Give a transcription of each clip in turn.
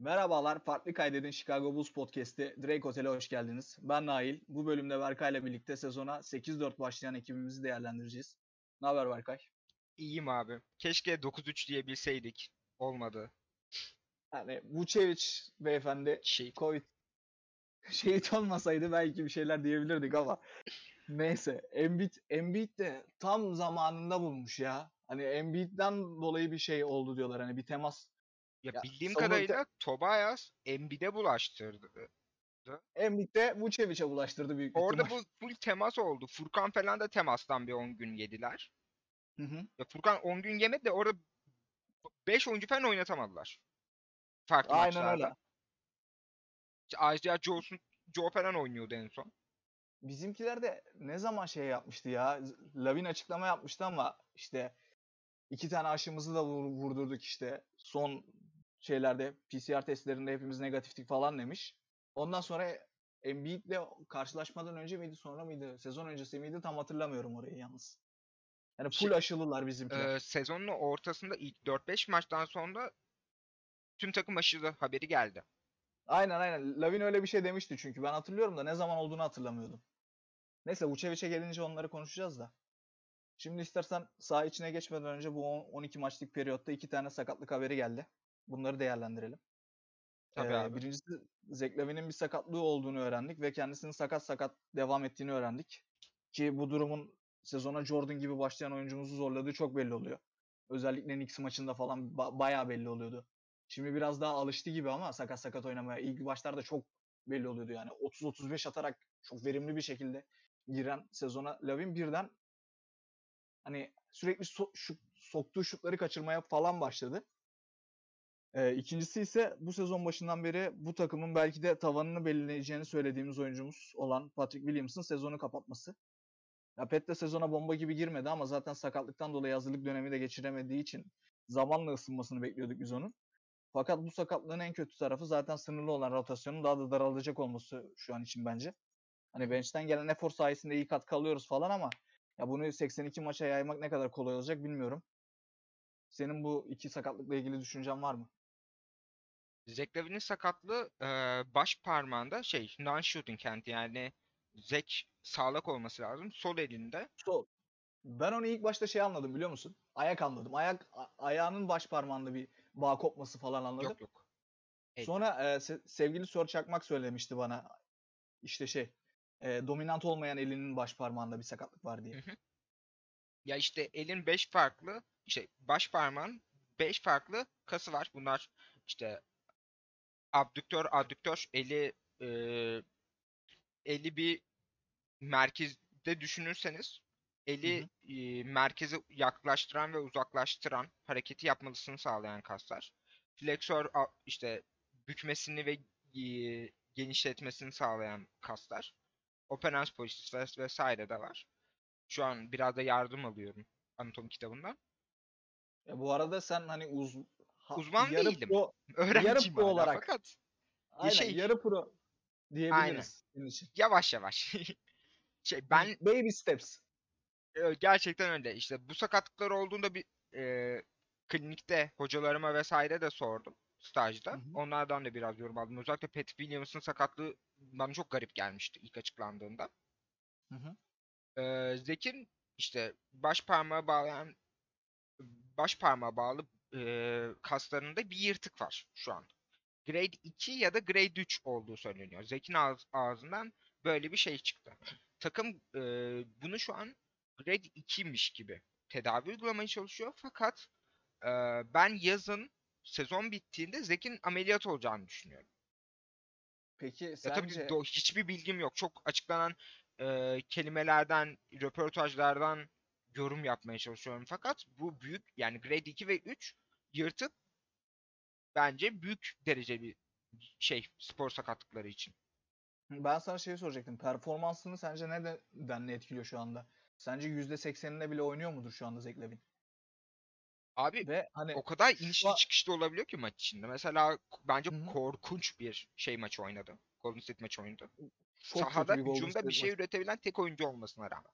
Merhabalar, Farklı Kaydedin Chicago Bulls Podcast'i Drake Otel'e hoş geldiniz. Ben Nail. Bu bölümde Berkay ile birlikte sezona 8-4 başlayan ekibimizi değerlendireceğiz. Ne haber Berkay? İyiyim abi. Keşke 9-3 diyebilseydik. Olmadı. Yani Vucevic beyefendi Şey, Covid şehit olmasaydı belki bir şeyler diyebilirdik ama neyse. Embiid, Embiid de tam zamanında bulmuş ya. Hani Embiid'den dolayı bir şey oldu diyorlar. Hani bir temas. Ya Ya, bildiğim savunma- kadarıyla Tobias Embiid'e bulaştırdı. Embiid de Vucevic'e bulaştırdı büyük Orada ihtimal. bu full temas oldu. Furkan falan da temastan bir 10 gün yediler. Hı hı. Ya Furkan 10 gün yemedi de orada 5 oyuncu falan oynatamadılar. Farklı Aynen maçlarda. öyle. Isaiah Joe'sun Joe falan oynuyordu en son. Bizimkiler de ne zaman şey yapmıştı ya? Lavin açıklama yapmıştı ama işte iki tane aşımızı da vur- vurdurduk işte. Son şeylerde PCR testlerinde hepimiz negatiftik falan demiş. Ondan sonra Embiid'le karşılaşmadan önce miydi sonra mıydı? Sezon öncesi miydi? Tam hatırlamıyorum orayı yalnız. Yani full Şey- aşılılar bizimkiler. Ee, sezonun ortasında ilk 4-5 maçtan sonra tüm takım aşılı haberi geldi. Aynen aynen. Lavin öyle bir şey demişti çünkü. Ben hatırlıyorum da ne zaman olduğunu hatırlamıyordum. Neyse Vucevic'e gelince onları konuşacağız da. Şimdi istersen saha içine geçmeden önce bu on- 12 maçlık periyotta iki tane sakatlık haberi geldi. Bunları değerlendirelim. Tabii Ee, abi. Birincisi Zach Lavin'in bir sakatlığı olduğunu öğrendik ve kendisinin sakat sakat devam ettiğini öğrendik. Ki bu durumun sezona Jordan gibi başlayan oyuncumuzu zorladığı çok belli oluyor. Özellikle Knicks maçında falan ba- bayağı belli oluyordu. Şimdi biraz daha alıştı gibi ama sakat sakat oynamaya. İlk başlarda çok belli oluyordu yani. 30-35 atarak çok verimli bir şekilde giren sezona Lavin birden hani sürekli so- şu- soktuğu şutları kaçırmaya falan başladı. Ee, ikincisi ise bu sezon başından beri bu takımın belki de tavanını belirleyeceğini söylediğimiz oyuncumuz olan Patrick Williams'ın sezonu kapatması. Ya Pet de sezona bomba gibi girmedi ama zaten sakatlıktan dolayı hazırlık dönemi de geçiremediği için zamanla ısınmasını bekliyorduk biz onun. Fakat bu sakatlığın en kötü tarafı zaten sınırlı olan rotasyonun daha da daralacak olması şu an için bence. Hani bench'ten gelen efor sayesinde iyi katkı alıyoruz falan ama ya bunu 82 maça yaymak ne kadar kolay olacak bilmiyorum. Senin bu iki sakatlıkla ilgili düşüncen var mı? Zach Lavin'in sakatlığı eee, baş parmağında şey non-shooting hand yani Zach sağlak olması lazım. Sol elinde. Sol. Ben onu ilk başta şey anladım biliyor musun? Ayak anladım. Ayak a- ayağının baş parmağında bir bağ kopması falan anladım. Yok yok. el. Sonra e, se- sevgili Sör Çakmak söylemişti bana. İşte şey, e, dominant olmayan elinin baş parmağında bir sakatlık var diye. Hı hı. Ya işte elin 5 farklı işte baş parmağın 5 farklı kası var. Bunlar işte abduktör, adduktör eli eee, eli bir merkezde düşünürseniz eli eee, merkeze yaklaştıran ve uzaklaştıran hareketi yapmalısını sağlayan kaslar. Fleksör a- işte bükmesini ve eee, genişletmesini sağlayan kaslar. Operans polisi ves- vesaire de var. Şu an biraz da yardım alıyorum anatomi kitabından. Ya bu arada sen hani uz Uzman yarı değilim. pro, Öğrenciyim pro olarak. fakat aynen, şey- yarı pro diyebiliriz için. yavaş yavaş. şey ben Baby steps. gerçekten öyle. İşte bu sakatlıklar olduğunda bir e, klinikte hocalarıma vesaire de sordum stajda. Hı hı. Onlardan da biraz yorum aldım. Özellikle Pat Williams'ın sakatlığı bana çok garip gelmişti ilk açıklandığında. Hı hı. Ee, Zek'in işte baş parmağı bağlayan baş parmağı bağlı e, kaslarında bir yırtık var şu an. Grade 2 ya da Grade 3 olduğu söyleniyor. Zek'in ağız- ağzından böyle bir şey çıktı. Takım e, bunu şu an Grade 2'miş gibi tedavi uygulamaya çalışıyor. Fakat e, ben yazın sezon bittiğinde Zek'in ameliyat olacağını düşünüyorum. Peki Ya tabii sence do- hiçbir bilgim yok. Çok açıklanan e, kelimelerden, röportajlardan yorum yapmaya çalışıyorum. Fakat bu büyük yani grade 2 ve 3 yırtık bence büyük derece bir şey spor sakatlıkları için. ben sana şeyi soracaktım. Performansını sence ne etkiliyor şu anda? Sence %80'inde bile oynuyor mudur şu anda Zach Lavin? Abi Ve hani o kadar inişli an- çıkışlı olabiliyor ki maç içinde. Mesela bence Hı hı. korkunç bir şey maçı oynadı. Golden State maçı oynadı. çok Sahada bir hücumda bir şey maçı. üretebilen tek oyuncu olmasına rağmen.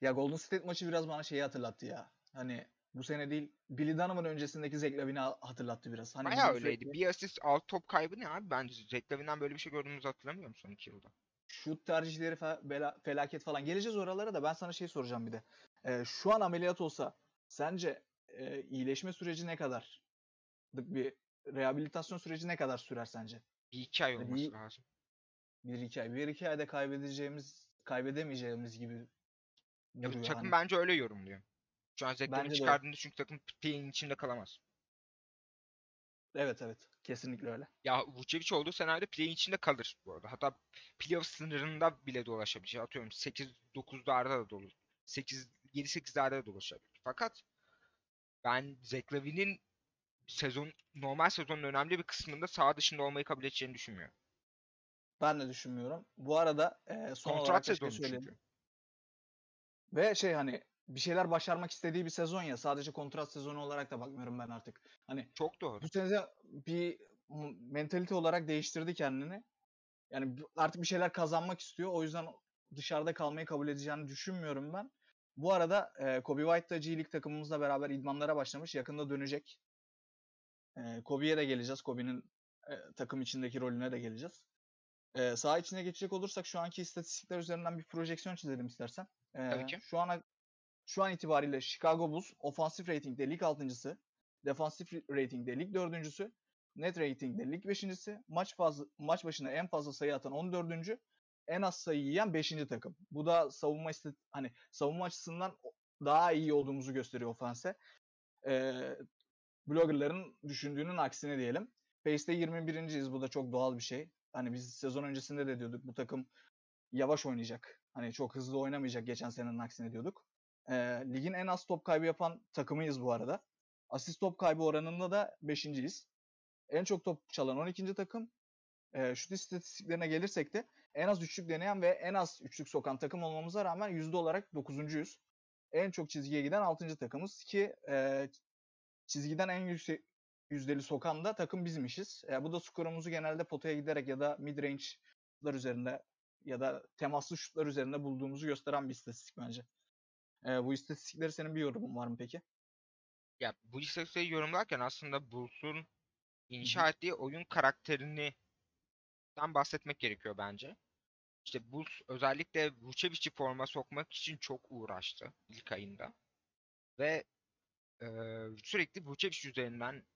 Ya Golden State maçı biraz bana şeyi hatırlattı ya. Hani Bu sene değil. Billy Donovan öncesindeki Zach Lavine'i ha- hatırlattı biraz. Hani Bayağı öyleydi. sürekli Bir asist, alt top kaybı ne abi? Ben Zach Lavine'den böyle bir şey gördüğümüzü hatırlamıyorum son iki yılda. şut tercihleri fe- bela- felaket falan. Geleceğiz oralara da ben sana şey soracağım bir de. Ee, şu an ameliyat olsa sence e, iyileşme süreci ne kadar? Bir rehabilitasyon süreci ne kadar sürer sence? Bir iki ay Yani olması bir- lazım. Bir iki ay. Bir iki ayda kaybedeceğimiz, kaybedemeyeceğimiz gibi Ya takım hani. bence öyle yorumluyor. Şu an öyle. çıkardığında çünkü takım play'in içinde kalamaz. Evet evet. Kesinlikle öyle. Ya Vucevic olduğu senaryoda play'in içinde kalır bu arada. Hatta playoff sınırında bile dolaşabilir. Atıyorum 8-9'larda da dolu. 8 7-8'lerde de dolaşabilir. Fakat ben Zach Lavine'in sezon normal sezonun önemli bir kısmında saha dışında olmayı kabul edeceğini düşünmüyorum. Ben de düşünmüyorum. Bu arada e, son olarak Kontrat da şey söyleyeyim. çünkü. Ve şey hani bir şeyler başarmak istediği bir sezon ya. Sadece kontrat sezonu olarak da bakmıyorum ben artık. Hani Çok doğru. bu sene bir mentalite olarak değiştirdi kendini. Yani artık bir şeyler kazanmak istiyor. O yüzden dışarıda kalmayı kabul edeceğini düşünmüyorum ben. Bu arada e, Kobe White da G League takımımızla beraber idmanlara başlamış. Yakında dönecek. E, Kobe'ye de geleceğiz. Kobe'nin e, takım içindeki rolüne de geleceğiz. E, saha içine geçecek olursak şu anki istatistikler üzerinden bir projeksiyon çizelim istersen. E, Tabii ki. Şu ana şu an itibariyle Chicago Bulls ofansif ratingde lig 6.sı, defansif ratingde lig 4.sü, net ratingde lig 5.si, maç fazla maç başına en fazla sayı atan 14. en az sayı yiyen 5. takım. Bu da savunma hani savunma açısından daha iyi olduğumuzu gösteriyor ofanse. Ee, bloggerların düşündüğünün aksine diyelim. Pace'de 21.yiz. Bu da çok doğal bir şey. Hani biz sezon öncesinde de diyorduk bu takım yavaş oynayacak. Hani çok hızlı oynamayacak geçen senenin aksine diyorduk. Ee, ligin en az top kaybı yapan takımıyız bu arada. Asist top kaybı oranında da 5.yiz. En çok top çalan 12. takım. Ee, şut istatistiklerine gelirsek de en az üçlük deneyen ve en az üçlük sokan takım olmamıza rağmen yüzde olarak 9.yüz. En çok çizgiye giden 6. takımız ki e, çizgiden en yüksek yüzdeli sokan da takım bizmişiz. E, bu da skorumuzu genelde potaya giderek ya da mid range'lar üzerinde ya da temaslı şutlar üzerinde bulduğumuzu gösteren bir istatistik bence. E, bu istatistikleri senin bir yorumun var mı peki? Ya bu istatistikleri yorumlarken aslında Bulls'un inşa ettiği oyun karakterini bahsetmek gerekiyor bence. İşte Bulls özellikle Vucevic'i forma sokmak için çok uğraştı ilk ayında. Ve eee, sürekli Vucevic üzerinden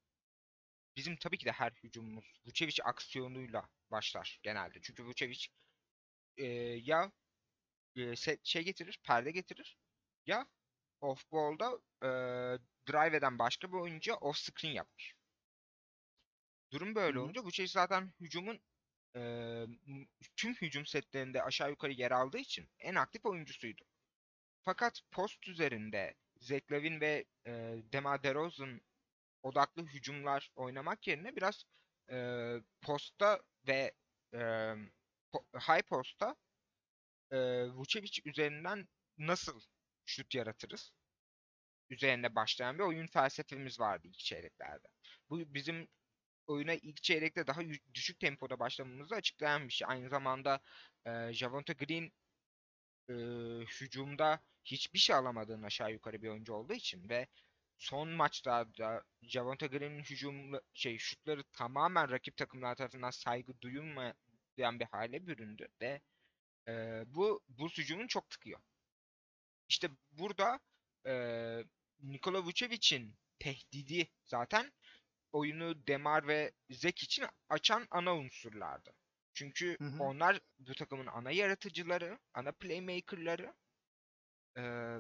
bizim tabii ki de her hücumumuz Vucevic aksiyonuyla başlar genelde. Çünkü Vucevic eee, ya set şey getirir, perde getirir ya off ball'da eee drive eden başka bir oyuncuya off screen yapmış. Durum böyle olunca Vucevic zaten hücumun m- tüm hücum setlerinde aşağı yukarı yer aldığı için en aktif oyuncusuydu. Fakat post üzerinde Zach Lavine ve eee Demar DeRozan odaklı hücumlar oynamak yerine biraz eee, posta ve po- high posta eee Vucevic üzerinden nasıl şut yaratırız? Üzerine başlayan bir oyun felsefemiz vardı ilk çeyreklerde. Bu bizim oyuna ilk çeyrekte daha düşük tempoda başlamamızı açıklayan bir şey. Aynı zamanda e, Javonte Green e, hücumda hiçbir şey alamadığın aşağı yukarı bir oyuncu olduğu için ve son maçlarda Javonte Green'in hücum şey şutları tamamen rakip takımlar tarafından saygı duyulmayan bir hale büründü ve e, bu bu hücumun çok tıkıyor. İşte burada e, Nikola Vucevic'in tehdidi zaten oyunu Demar ve Zek için açan ana unsurlardı. Çünkü Hı hı. onlar bu takımın ana yaratıcıları, ana playmakerları. Ee,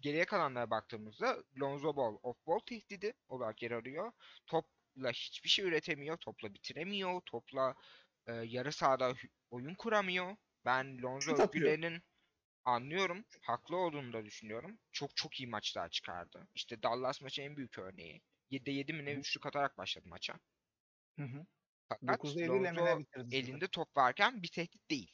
geriye kalanlara baktığımızda Lonzo Ball off-ball tehdidi olarak yer arıyor. Topla hiçbir şey üretemiyor, topla bitiremiyor, topla e, yarı sahada oyun kuramıyor. Ben Lonzo Şut övgülerinin anlıyorum, haklı olduğunu da düşünüyorum. Çok çok iyi maçlar çıkardı. İşte Dallas maçı en büyük örneği. 7'de 7 mi ne üçlük atarak başladı maça. Hı hı. Fakat 9'da 7 ile mi ne Lonzo elinde top varken bir tehdit değil.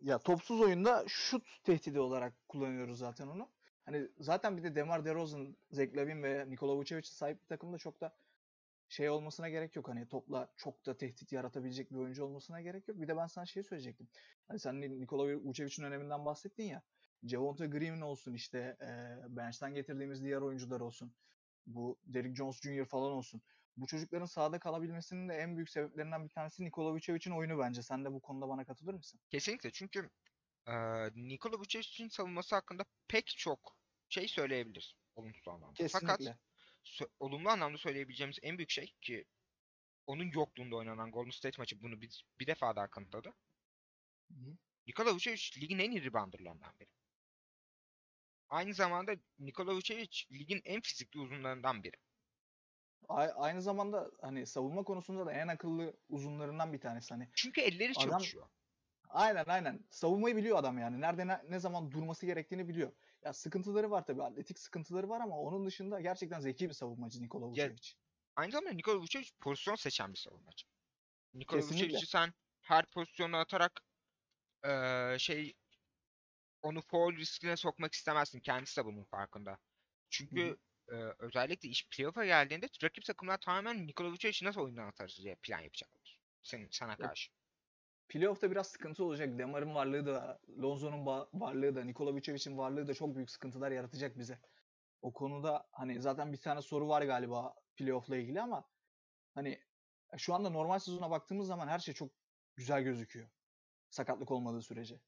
Ya topsuz oyunda şut tehdidi olarak kullanıyoruz zaten onu. Hani zaten bir de Demar DeRozan, Zach ve Nikola Vucevic'e sahip bir takımda çok da şey olmasına gerek yok. Hani topla çok da tehdit yaratabilecek bir oyuncu olmasına gerek yok. Bir de ben sana şey söyleyecektim. Hani sen Ni- Nikola Vucevic'in öneminden bahsettin ya. Javonte Green olsun işte eee bench'ten getirdiğimiz diğer oyuncular olsun. Bu Derrick Jones Jr. falan olsun. Bu çocukların sahada kalabilmesinin de en büyük sebeplerinden bir tanesi Nikola Vucevic'in oyunu bence. Sen de bu konuda bana katılır mısın? Kesinlikle çünkü eee Nikola Vucevic'in savunması hakkında pek çok şey söyleyebiliriz olumsuz anlamda. Fakat Kesinlikle. sö- olumlu anlamda söyleyebileceğimiz en büyük şey ki onun yokluğunda oynanan Golden State maçı bunu bir, bir defa daha kanıtladı. Nikola Vucevic ligin en iyi rebounderlarından biri. Aynı zamanda Nikola Vucevic ligin en fizikli uzunlarından biri. Aynı zamanda hani savunma konusunda da en akıllı uzunlarından bir tanesi. Hani Çünkü elleri Adam- çalışıyor. Aynen aynen. Savunmayı biliyor adam yani. Nerede ne, ne zaman durması gerektiğini biliyor. Ya sıkıntıları var tabii. Atletik sıkıntıları var ama onun dışında gerçekten zeki bir savunmacı Nikola Vucevic. Aynı zamanda Nikola Vucevic pozisyon seçen bir savunmacı. Nikola. Vucevic'i sen her pozisyona atarak eee, şey onu foul riskine sokmak istemezsin. Kendisi de bunun farkında. Çünkü eee, özellikle iş playoff'a geldiğinde rakip takımlar tamamen Nikola Vucevic'i nasıl oyundan atarız diye plan yapacaklar. Senin, sana karşı. Playoff'ta biraz sıkıntı olacak. Demar'ın varlığı da, Lonzo'nun varlığı da, Nikola Vucevic'in varlığı da çok büyük sıkıntılar yaratacak bize. O konuda hani zaten bir tane soru var galiba playoff'la ilgili ama hani şu anda normal sezona baktığımız zaman her şey çok güzel gözüküyor. Sakatlık olmadığı sürece.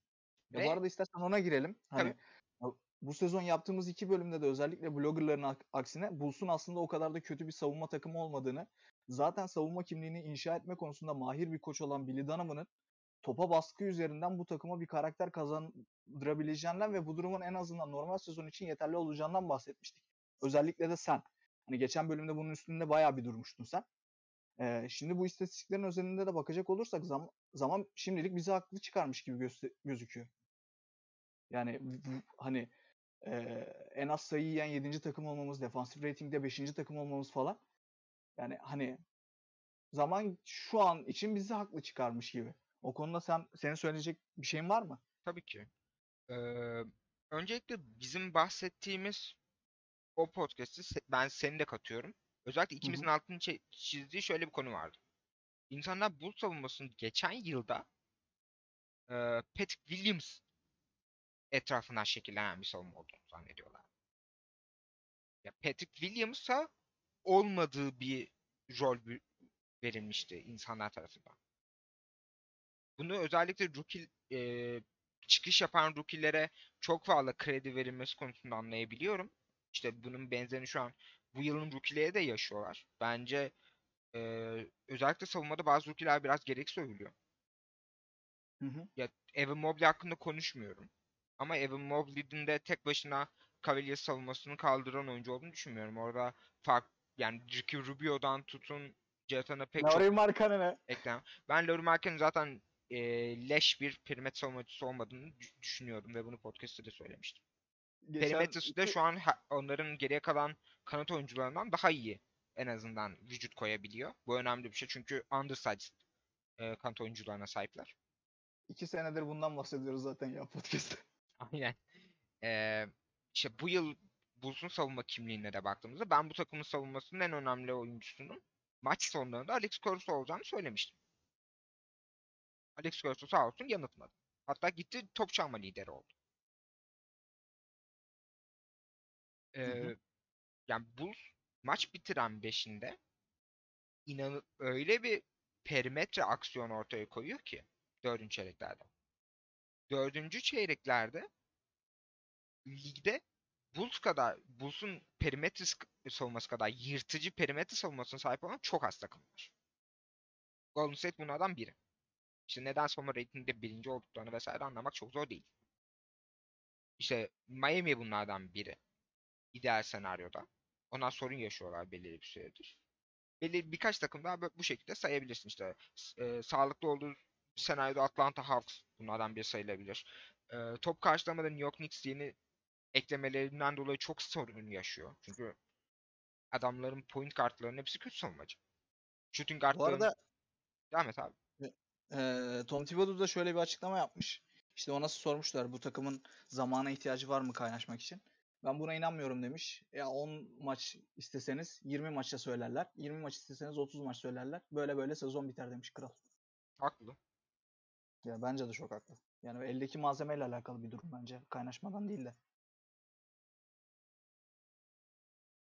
Ya bu arada istersen ona girelim. Hani Tabii. bu sezon yaptığımız iki bölümde de özellikle bloggerların ak- aksine Bulls'un aslında o kadar da kötü bir savunma takımı olmadığını, zaten savunma kimliğini inşa etme konusunda mahir bir koç olan Billy Donovan'ın topa baskı üzerinden bu takıma bir karakter kazandırabileceğinden ve bu durumun en azından normal sezon için yeterli olacağından bahsetmiştik. Özellikle de sen. Hani geçen bölümde bunun üstünde bayağı bir durmuştun sen. Ee, şimdi bu istatistiklerin özelinde de bakacak olursak zam- zaman şimdilik bizi haklı çıkarmış gibi göster- gözüküyor. Yani hani eee, en az sayı yiyen 7. takım olmamız, defansif ratingde 5. takım olmamız falan. Yani hani zaman şu an için bizi haklı çıkarmış gibi. O konuda sen senin söyleyecek bir şeyin var mı? Tabii ki. Eee, öncelikle bizim bahsettiğimiz o podcast'i ben seni de katıyorum. Özellikle ikimizin altını çe- çizdiği şöyle bir konu vardı. İnsanlar Bulls savunmasının geçen yılda eee Patrick Williams etrafından şekillenen bir savunma olduğunu zannediyorlar. Ya Patrick Williams'a olmadığı bir rol verilmişti insanlar tarafından. Bunu özellikle rookie eee, çıkış yapan rookie'lere çok fazla kredi verilmesi konusunda anlayabiliyorum. İşte bunun benzerini şu an bu yılın rookie'leri de yaşıyorlar. Bence eee, özellikle savunmada bazı rookie'ler biraz gereksiz övülüyor. Hı hı. Ya Evan Mobley hakkında konuşmuyorum. Ama Evan Mobley'nin de tek başına Cavaliers savunmasını kaldıran oyuncu olduğunu düşünmüyorum. Orada fark yani Ricky Rubio'dan tutun Cetan'a pek çok Lauri Markkanen eklem. Ben Lauri Markkanen'in zaten e, leş bir perimetre savunmacısı olmadığını dü- düşünüyordum ve bunu podcast'te de söylemiştim. geçen Perimetresi de şu an onların geriye kalan kanat oyuncularından daha iyi en azından vücut koyabiliyor. Bu önemli bir şey çünkü undersized e, kanat oyuncularına sahipler. iki senedir bundan bahsediyoruz zaten ya podcast'te. Aynen. Ee, işte bu yıl Bulls'un savunma kimliğine de baktığımızda ben bu takımın savunmasının en önemli oyuncusunun maç sonlarında Alex Caruso olacağını söylemiştim. Alex Caruso sağ olsun yanıtmadı. Hatta gitti top çalma lideri oldu. Hı hı. Ee, yani Bulls maç bitiren beşinde inanı öyle bir perimetre aksiyon ortaya koyuyor ki dördüncü çeyreklerde. Dördüncü çeyreklerde ligde Bulls kadar Bulls'un perimetre savunması kadar yırtıcı perimetre savunmasına sahip olan çok az takım var. Golden State bunlardan biri. İşte neden savunma ratinginde birinci olduklarını vesaire anlamak çok zor değil. İşte Miami bunlardan biri. İdeal senaryoda. Onlar sorun yaşıyorlar belirli bir süredir. Belli birkaç takım daha bu şekilde sayabilirsin. İşte e, sağlıklı olduğu senaryoda Atlanta Hawks bunlardan biri sayılabilir. E, top karşılamada New York Knicks yeni eklemelerinden dolayı çok sorun yaşıyor. Çünkü adamların point kartlarının hepsi kötü savunmacı. Shooting Bu kartların... arada Devam et abi. Eee Tom Thibodeau da şöyle bir açıklama yapmış. İşte ona sormuşlar bu takımın zamana ihtiyacı var mı kaynaşmak için. Ben buna inanmıyorum demiş. Ya 10 maç isteseniz 20 maçta söylerler. 20 maç isteseniz 30 maç söylerler. Böyle böyle sezon biter demiş kral. Haklı. Ya bence de çok haklı. Yani eldeki malzemeyle alakalı bir durum bence. Kaynaşmadan değil de.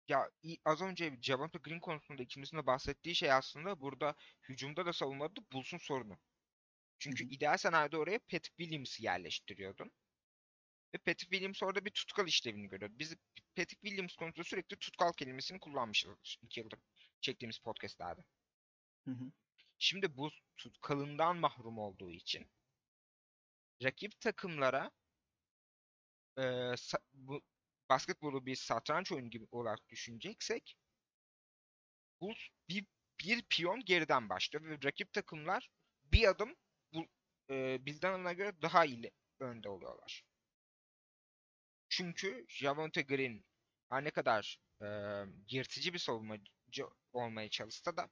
Ya az önce Javonte Green konusunda ikimizin de bahsettiği şey aslında burada hücumda da savunmada da Bulls'un sorunu. Çünkü hı. ideal senaryoda oraya Pat Williams'ı yerleştiriyordun. Ve Patrick Williams orada bir tutkal işlevini görüyordu. Biz Patrick Williams konusunda sürekli tutkal kelimesini kullanmışız iki yıldır çektiğimiz podcastlerde. Hı hı. Şimdi bu tutkalından mahrum olduğu için rakip takımlara e, sa- bu basketbolu bir satranç oyunu gibi olarak düşüneceksek Bulls bir, bir piyon geriden başlıyor ve rakip takımlar bir adım bu e, bizden göre daha iyi önde oluyorlar. Çünkü Javonte Green her ne kadar e, yırtıcı bir savunmacı olmaya çalışsa da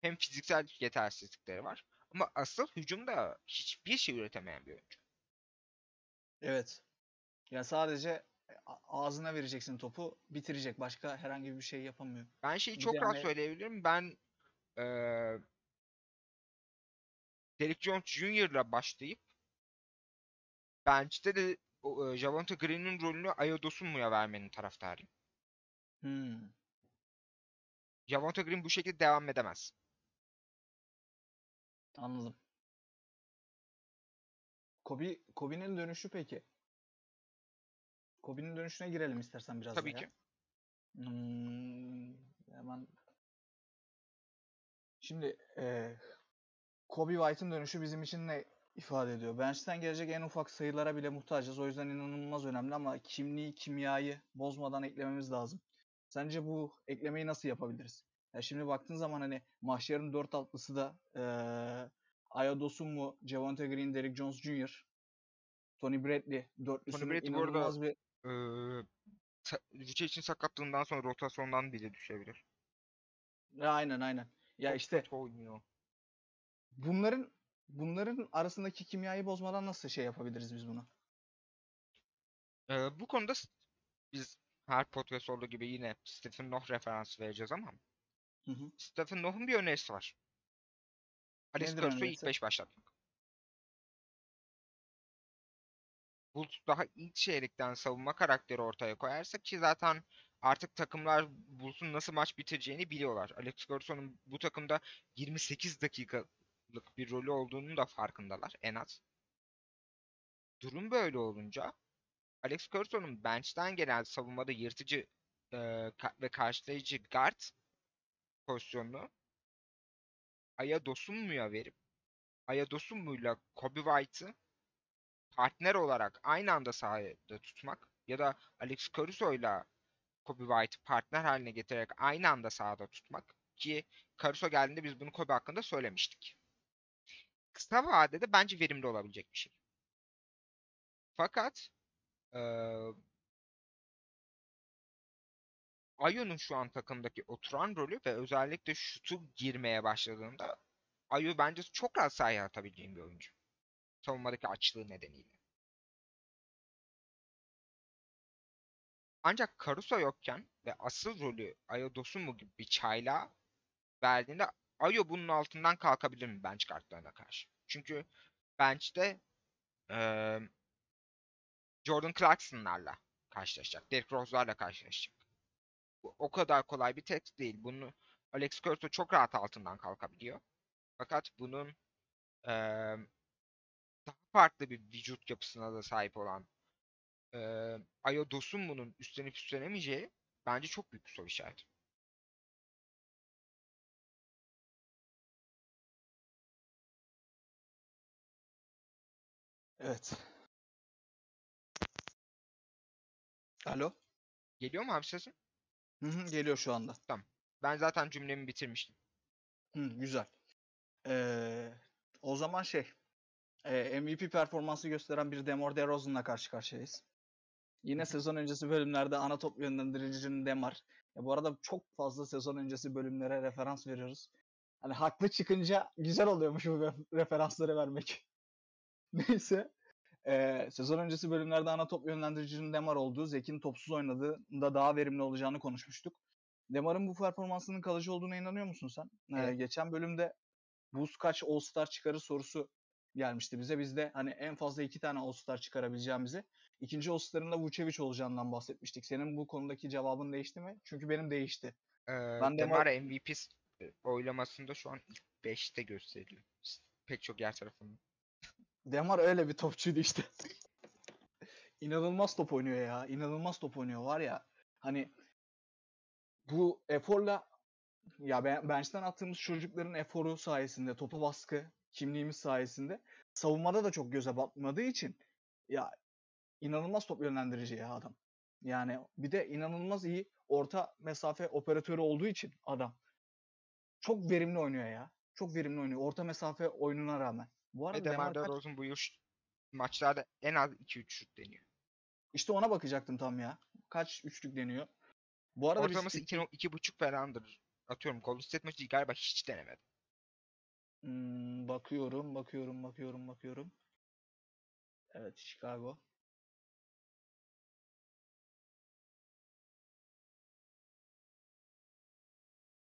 hem fiziksel yetersizlikleri var ama asıl hücumda hiçbir şey üretemeyen bir oyuncu. Evet. Ya sadece ağzına vereceksin topu, bitirecek. Başka herhangi bir şey yapamıyor. Ben şeyi Bir çok de rahat hani- söyleyebilirim. Ben eee Derrick Jones Jr.'la başlayıp bench'te de e, Javonte Green'in rolünü Ayo Dosunmu'ya vermenin taraftarıyım. Hmm. Javonte Green bu şekilde devam edemez. Anladım. Kobe, Kobe'nin dönüşü peki? Kobe'nin dönüşüne girelim istersen biraz Tabii da ki. ya. Hmm, hemen. Şimdi eee Kobe White'ın dönüşü bizim için ne ifade ediyor? Bench'ten gelecek en ufak sayılara bile muhtacız. O yüzden inanılmaz önemli ama kimliği, kimyayı bozmadan eklememiz lazım. Sence bu eklemeyi nasıl yapabiliriz? Ya şimdi baktığın zaman hani Mahşer'in dört altlısı da eee Aya Dosunmu, Javonte Green, Derrick Jones Jr., Tony Bradley dörtlüsünün Bradley bu arada- inanılmaz bir Eee sa- Rüçe için sakatlığından sonra rotasyondan bile düşebilir. Ya aynen aynen. Ya Çok işte oynuyor. Bunların bunların arasındaki kimyayı bozmadan nasıl şey yapabiliriz biz bunu? Eee, bu konuda biz her podcast olduğu gibi yine Stephen Noh referans vereceğiz ama Hı hı. Stephen Noh'un bir önerisi var. Alex Caruso'yu ilk önerisi? 5 başlatmak. Bulls daha ilk çeyrekten savunma karakteri ortaya koyarsa ki zaten artık takımlar Bulls'un nasıl maç bitireceğini biliyorlar. Alex Caruso'nun bu takımda 28 dakikalık bir rolü olduğunun da farkındalar en az. Durum böyle olunca Alex Caruso'nun bench'ten gelen savunmada yırtıcı e, ve karşılayıcı guard pozisyonunu Aya Dosunmu'ya verip Aya Dosunmu'yla Kobe White'ı partner olarak aynı anda sahada tutmak ya da Alex Caruso'yla Kobe White'ı partner haline getirerek aynı anda sahada tutmak ki Caruso geldiğinde biz bunu Kobe hakkında söylemiştik. Kısa vadede bence verimli olabilecek bir şey. Fakat eee Ayo'nun şu an takımdaki oturan rolü ve özellikle şutu girmeye başladığında Ayo bence çok rahat sahaya atabileceğim bir oyuncu. Savunmadaki açlığı nedeniyle. Ancak Caruso yokken ve asıl rolü Ayo Dosunmu gibi bir çaylağa verdiğinde Ayo bunun altından kalkabilir mi bench kartlarına karşı? Çünkü bench'te eee, Jordan Clarkson'larla karşılaşacak. Derrick Rose'larla karşılaşacak. O kadar kolay bir test değil. Bunu Alex Caruso çok rahat altından kalkabiliyor. Fakat bunun eee, daha farklı bir vücut yapısına da sahip olan eee Ayo Dosunmu'nun üstlenip üstlenemeyeceği bence çok büyük bir soru işareti. Evet. Alo? Geliyor mu abi sesin? Hı hı, geliyor şu anda. Ben zaten cümlemi bitirmiştim. Hı, güzel. Ee, o zaman şey, e, MVP performansı gösteren bir Demar DeRozan'la karşı karşıyayız. Yine sezon öncesi bölümlerde ana top yönlendiricinin Demar. Ya bu arada çok fazla sezon öncesi bölümlere referans veriyoruz. Hani haklı çıkınca güzel oluyormuş bu re- referansları vermek. Neyse. Ee, sezon öncesi bölümlerde ana top yönlendiricinin Demar olduğu, Zek'in topsuz oynadığında daha verimli olacağını konuşmuştuk. Demar'ın bu performansının kalıcı olduğuna inanıyor musun sen? Ee, Evet. geçen bölümde Buz kaç All-Star çıkarır sorusu gelmişti bize. Biz de hani en fazla iki tane All-Star çıkarabileceğimizi, ikinci All-Star'ın da Vucevic olacağından bahsetmiştik. Senin bu konudaki cevabın değişti mi? Çünkü benim değişti. Ee, Ben Demar- Demar MVP oylamasında şu an ilk 5'te gösteriliyor. Pek çok yer tarafından. Demar öyle bir topçuydu işte. İnanılmaz top oynuyor ya. İnanılmaz top oynuyor var ya. Hani bu eforla ya ben, bench'ten attığımız çocukların eforu sayesinde, topa baskı, kimliğimiz sayesinde savunmada da çok göze batmadığı için ya inanılmaz top yönlendirici ya adam. Yani bir de inanılmaz iyi orta mesafe operatörü olduğu için adam çok verimli oynuyor ya. Çok verimli oynuyor. Orta mesafe oyununa rağmen. Bu arada Ve Demar DeRozan bu yıl maçlarda en az 2-3 şut deniyor. İşte ona bakacaktım tam ya. Kaç üçlük deniyor. Bu arada biz Ortalaması 2.5 falandır. Atıyorum Golden State maçı galiba hiç denemedi. Hmm, bakıyorum, bakıyorum, bakıyorum, bakıyorum. Evet, Chicago.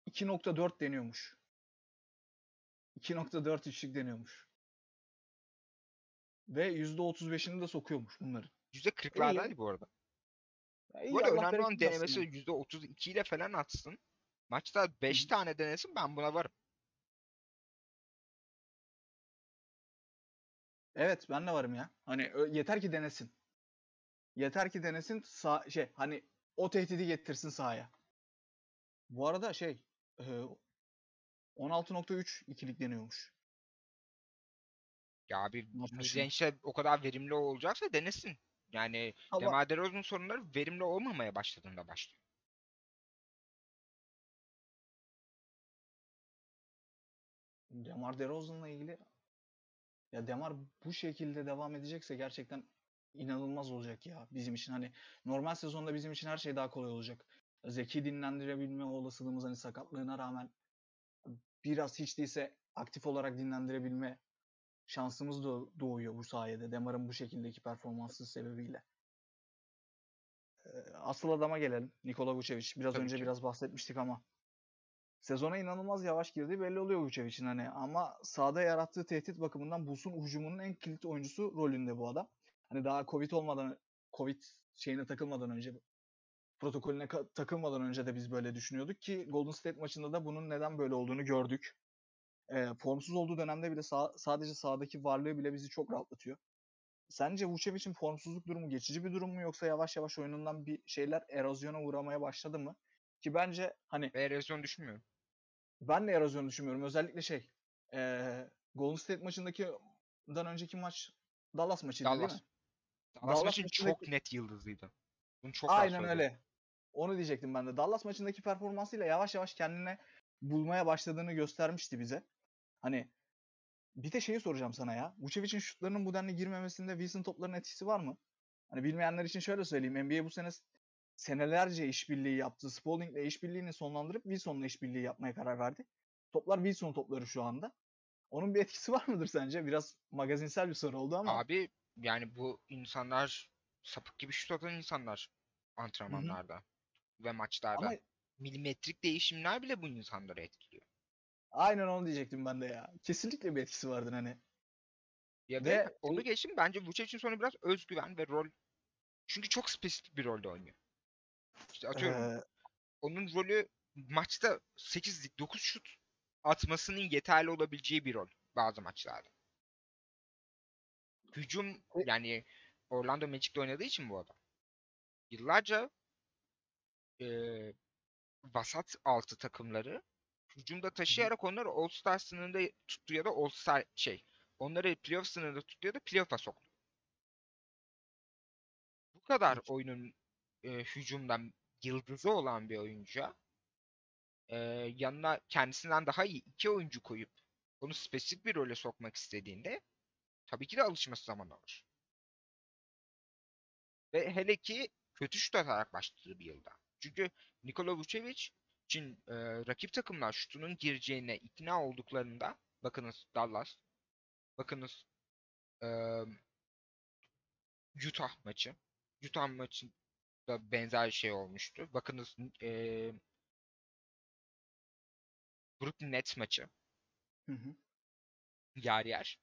...2.4 deniyormuş. 2.4 üçlük deniyormuş. Ve %35'ini de sokuyormuş bunların. %40'lardaydı bu arada. Ya iyi, Bu arada önemli olan denemesi ya. %32 ile falan atsın. Maçta 5 tane denesin ben buna varım. Evet ben de varım ya. Hani yeter ki denesin. Yeter ki denesin sağ, şey hani o tehdidi getirsin sahaya. Bu arada şey e, 16.3 ikilik deniyormuş. Ya abi Maç başına. midrange'de o kadar verimli olacaksa denesin. Yani Ama Demar DeRozan sorunları verimli olmamaya başladığında başlıyor. Demar DeRozan'la ilgili ya Demar bu şekilde devam edecekse gerçekten inanılmaz olacak ya bizim için. Hani normal sezonda bizim için her şey daha kolay olacak. Zeki dinlendirebilme olasılığımız hani sakatlığına rağmen biraz hiç değilse aktif olarak dinlendirebilme şansımız da doğuyor bu sayede. Demar'ın bu şekildeki performansı sebebiyle. Asıl adama gelelim. Nikola Vucevic. Biraz Tabii önce ki. biraz bahsetmiştik ama sezona inanılmaz yavaş girdiği belli oluyor Vucevic'in hani ama sahada yarattığı tehdit bakımından Bulls'un hücumunun en kilit oyuncusu rolünde bu adam. Hani daha Covid olmadan Covid şeyine takılmadan önce protokolüne takılmadan önce de biz böyle düşünüyorduk ki Golden State maçında da bunun neden böyle olduğunu gördük. Ee, formsuz olduğu dönemde bile sağ- sadece sahadaki varlığı bile bizi çok rahatlatıyor. Sence Vucevic'in formsuzluk durumu geçici bir durum mu yoksa yavaş yavaş oyunundan bir şeyler erozyona uğramaya başladı mı? Ki bence hani Ve erozyon düşünmüyorum. ben de erozyon düşünmüyorum. Özellikle şey eee Golden State maçındaki dan önceki maç Dallas maçıydı Dallas. değil mi? Dallas, Dallas maçı maçındaki- çok net yıldızıydı. Bunu çok Aynen öyle. Onu diyecektim ben de. Dallas maçındaki performansıyla yavaş yavaş kendine bulmaya başladığını göstermişti bize. Hani bir de şeyi soracağım sana ya. Vucevic'in şutlarının bu denli girmemesinde Wilson topların etkisi var mı? Hani bilmeyenler için şöyle söyleyeyim. NBA bu sene senelerce işbirliği yaptı. Spalding'le işbirliğini sonlandırıp Wilson'la işbirliği yapmaya karar verdi. Toplar Wilson topları şu anda. Onun bir etkisi var mıdır sence? Biraz magazinsel bir soru oldu ama. Abi yani bu insanlar sapık gibi şut atan insanlar antrenmanlarda ve maçlarda. Ama Milimetrik değişimler bile bu insanları etkiliyor. Aynen onu diyecektim ben de ya. Kesinlikle bir etkisi vardır hani. Ya Ve ve onu geçtim bence Vucevic'in sonu biraz özgüven ve rol. Çünkü çok spesifik bir rolde oynuyor. İşte atıyorum Eee, onun rolü maçta 8 9 şut atmasının yeterli olabileceği bir rol bazı maçlarda. Hücum Ve- yani Orlando Magic'te oynadığı için bu adam. Yıllarca eee vasat altı takımları hücumda taşıyarak onları All-Star sınırında tuttu ya da All-Star şey onları playoff sınırında tuttu ya da playoff'a soktu. Bu kadar Evet. oyunun e, hücumdan yıldızı olan bir oyuncuya e, yanına kendisinden daha iyi iki oyuncu koyup onu spesifik bir role sokmak istediğinde tabii ki de alışması zaman alır. Ve hele ki kötü şut atarak başladığı bir yılda. Çünkü Nikola Vucevic için e, rakip takımlar şutunun gireceğine ikna olduklarında bakınız Dallas, bakınız e, Utah maçı. Utah maçında benzer şey olmuştu. Bakınız e, Brooklyn Nets maçı hı hı. yer yer.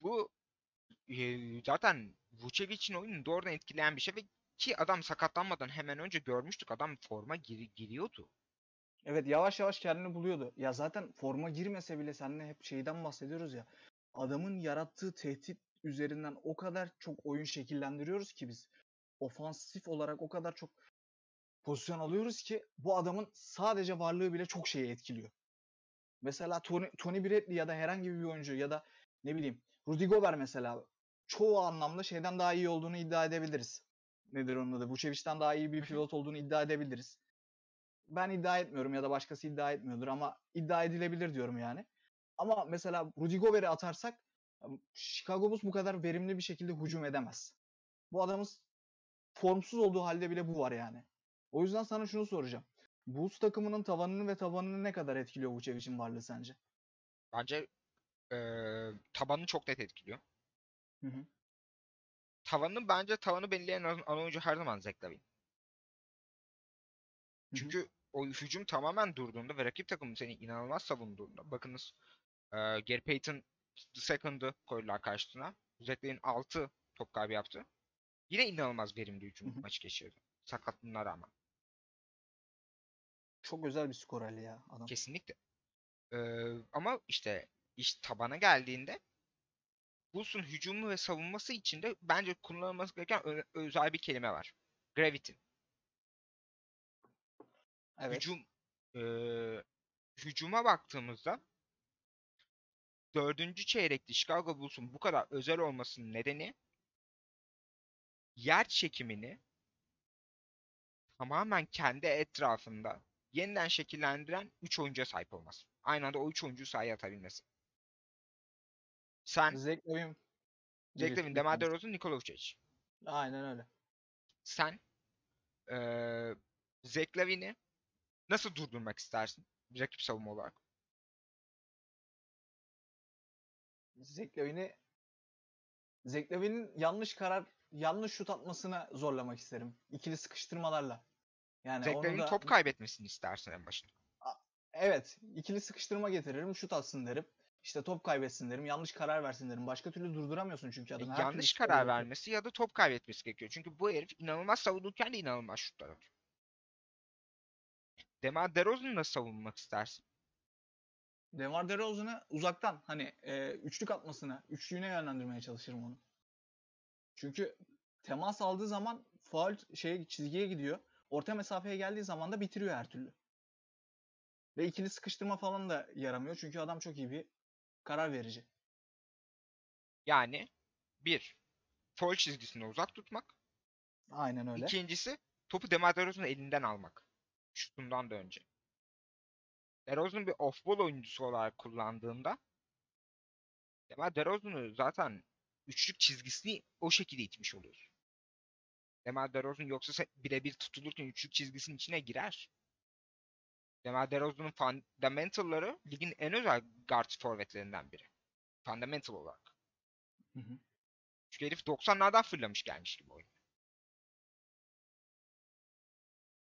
Bu e, zaten Vucevic'in oyununu doğrudan etkileyen bir şey ve ki adam sakatlanmadan hemen önce görmüştük adam forma giri- giriyordu. Evet yavaş yavaş kendini buluyordu. Ya zaten forma girmese bile seninle hep şeyden bahsediyoruz ya. Adamın yarattığı tehdit üzerinden o kadar çok oyun şekillendiriyoruz ki biz. Ofansif olarak o kadar çok pozisyon alıyoruz ki bu adamın sadece varlığı bile çok şeyi etkiliyor. Mesela Tony, Tony Bradley ya da herhangi bir oyuncu ya da ne bileyim Rudy Gobert mesela çoğu anlamda şeyden daha iyi olduğunu iddia edebiliriz. Nedir onun adı? Vucevic'ten daha iyi bir pivot olduğunu iddia edebiliriz. Ben iddia etmiyorum ya da başkası iddia etmiyordur ama iddia edilebilir diyorum yani. Ama mesela Rudy Gobert'i atarsak Chicago Bulls bu kadar verimli bir şekilde hücum edemez. Bu adamın formsuz olduğu halde bile bu var yani. O yüzden sana şunu soracağım. Bulls takımının tavanını ve tavanını ne kadar etkiliyor Vucevic'in varlığı sence? Bence e, tabanını çok net etkiliyor. Hı hı. Tavanı bence tavanı belirleyen ana oyuncu her zaman Zach Lavine. hı. Çünkü o hücum tamamen durduğunda ve rakip takım seni inanılmaz savunduğunda bakınız e, Gary Payton the second'ı koydular karşısına. Zach Lavine 6 top kaybı yaptı. Yine inanılmaz verimli hücum Hı hı. maçı geçirdi. Sakatlığına rağmen. Çok özel bir skor Ali ya adam. Kesinlikle. Ee, ama işte iş tabana geldiğinde Bulls'un hücumu ve savunması için de bence kullanılması gereken ö- özel bir kelime var. Gravity. Evet. Hücum eee, hücuma baktığımızda dördüncü çeyrekte Chicago Bulls'un bu kadar özel olmasının nedeni yer çekimini tamamen kendi etrafında yeniden şekillendiren 3 oyuncuya sahip olması. Aynı anda o 3 oyuncuyu sahaya atabilmesi. Sen Zach gibi Lavine, bir DeMar. DeRozan, Nikola Vucevic. Aynen öyle. Sen eee Zach Lavine'i nasıl durdurmak istersin? Bir rakip savunma olarak. Zach Lavine'i Zach Lavine'in yanlış karar, yanlış şut atmasına zorlamak isterim. İkili sıkıştırmalarla. Yani Zach onu Lavine'in da top kaybetmesini istersin en başında. evet, ikili sıkıştırma getiririm, şut atsın derim. İşte top kaybetsin derim, yanlış karar versin derim. Başka türlü durduramıyorsun çünkü E, adamı. türlü yanlış karar vermesi ya da top kaybetmesi gerekiyor. Çünkü bu herif inanılmaz savunurken de inanılmaz şutlar atıyor. DeMar DeRozan'ı nasıl savunmak istersin? DeMar DeRozan'ı uzaktan hani e, üçlük atmasına, üçlüğüne yönlendirmeye çalışırım onu. Çünkü temas aldığı zaman faul şeye çizgiye gidiyor. Orta mesafeye geldiği zaman da bitiriyor her türlü. Ve ikili sıkıştırma falan da yaramıyor. Çünkü adam çok iyi bir karar verici. Yani bir, foul çizgisini uzak tutmak. Aynen öyle. İkincisi, topu DeMar DeRozan'ın elinden almak. Şutundan da önce. DeRozan bir off-ball oyuncusu olarak kullandığında DeMar DeRozan'ı zaten üçlük çizgisini o şekilde itmiş oluyorsun. DeMar DeRozan yoksa birebir tutulurken üçlük çizgisinin içine girer. DeMar DeRozan'ın fundamental'ları ligin en özel guard forvetlerinden biri. Fundamental olarak. Hı hı. Çünkü herif 90'lardan fırlamış gelmiş gibi oyun.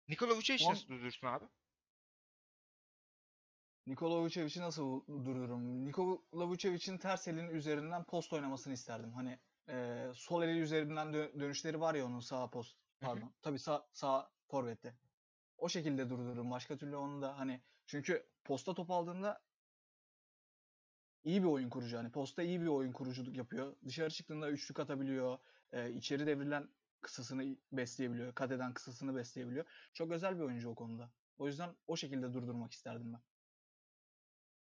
Nikola Vucevic On- nasıl durdursun abi? Nikola Vucevic'i nasıl dururum? Nikola Vucevic'in ters elinin üzerinden post oynamasını isterdim. Hani e, sol eli üzerinden dö- dönüşleri var ya onun sağ post. Pardon. Tabii sağ, sağ forvette. O şekilde durdururum. Başka türlü onu da hani çünkü posta top aldığında iyi bir oyun kurucu. Hani posta iyi bir oyun kuruculuk yapıyor. Dışarı çıktığında üçlük atabiliyor. E, içeri devrilen kısasını besleyebiliyor. Kat eden kısasını besleyebiliyor. Çok özel bir oyuncu o konuda. O yüzden o şekilde durdurmak isterdim ben.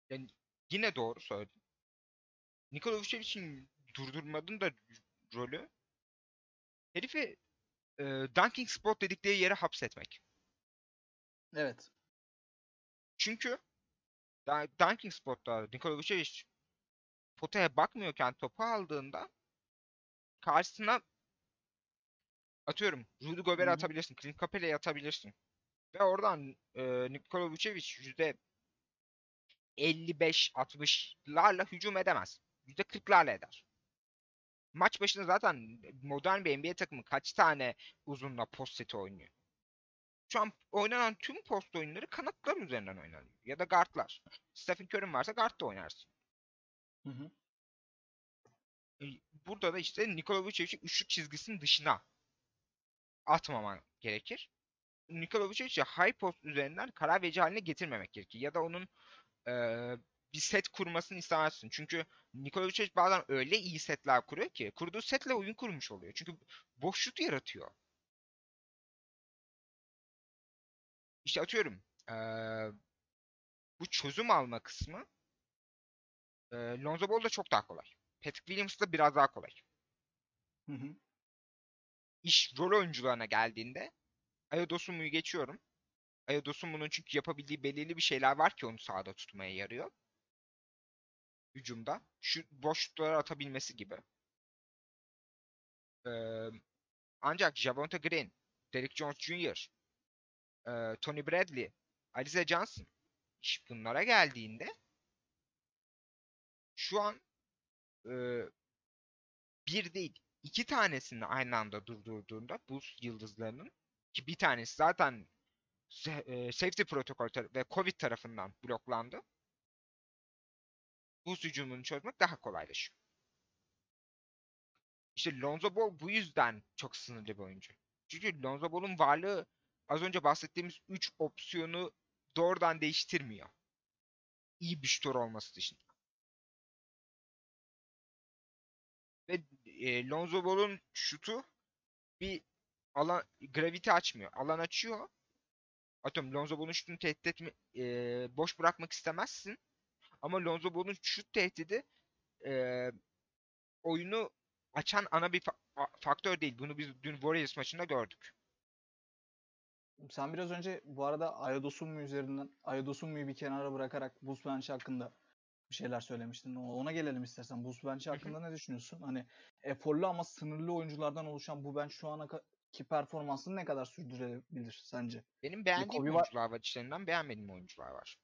Yani yine doğru söyledin. Nikola Vucevic'in durdurmanın da rolü herifi e, dunking spot dedikleri yere hapsetmek. Evet. Çünkü dunking spotta Nikola Vucevic potaya bakmıyorken topu aldığında karşısına atıyorum Rudy hı. atabilirsin, Clint Capela'yı atabilirsin. Ve oradan e, Nikola Vucevic yüzde 55-60'larla hücum edemez. Yüzde 40'larla eder. Maç başında zaten modern bir NBA takımı kaç tane uzunla post seti oynuyor? Şu an oynanan tüm post oyunları kanatlar üzerinden oynanıyor. Ya da guardlar. Stephen Curry'in varsa guard da oynarsın. Hı hı. E, Burada da işte Nikola Vucevic'i üçlük çizgisinin dışına atmaman gerekir. Nikola Vucevic'i high post üzerinden karar verici haline getirmemek gerekir. Ya da onun eee, bir set kurmasını istemezsin. Çünkü Nikola Vucevic bazen öyle iyi setler kuruyor ki kurduğu setle oyun kurmuş oluyor. Çünkü boş şut yaratıyor. İşte atıyorum eee, bu çözüm alma kısmı eee Lonzo Ball'da çok daha kolay. Patrick Williams'da biraz daha kolay. Hı hı. İş rol oyuncularına geldiğinde Ayodosumu'yu geçiyorum. Ayodosumu'nun çünkü yapabildiği belirli bir şeyler var ki onu sahada tutmaya yarıyor. Hücumda. Şu boşluklara atabilmesi gibi. Ee, ancak Javonte Green, Derrick Jones Jr., e, Tony Bradley, Alize Johnson iş bunlara geldiğinde şu an e, bir değil iki tanesini aynı anda durdurduğunda Bulls yıldızlarının ki bir tanesi zaten e, safety protokol ve Covid tarafından bloklandı. Bulls hücumunu çözmek daha kolaylaşıyor. İşte Lonzo Ball bu yüzden çok sınırlı bir oyuncu. Çünkü Lonzo Ball'un varlığı az önce bahsettiğimiz 3 opsiyonu doğrudan değiştirmiyor. İyi bir şutör olması dışında. Ve e, Lonzo Ball'un şutu bir alan gravity açmıyor. Alan açıyor. Atıyorum Lonzo Ball'un şutunu tehdit etme, e, boş bırakmak istemezsin. Ama Lonzo Ball'un şut tehdidi e, oyunu açan ana bir fa- faktör değil. Bunu biz dün Warriors maçında gördük. Sen biraz önce bu arada Ayodosummu üzerinden Ayodosummu'yu bir kenara bırakarak Bulls Bench hakkında bir şeyler söylemiştin. Ona gelelim istersen. Bulls Bench hakkında ne düşünüyorsun? Hani eforlu ama sınırlı oyunculardan oluşan bu bench şu ana ki performansını ne kadar sürdürebilir sence? Benim beğendiğim Kobe oyuncular var. içlerinden beğenmediğim oyuncular var.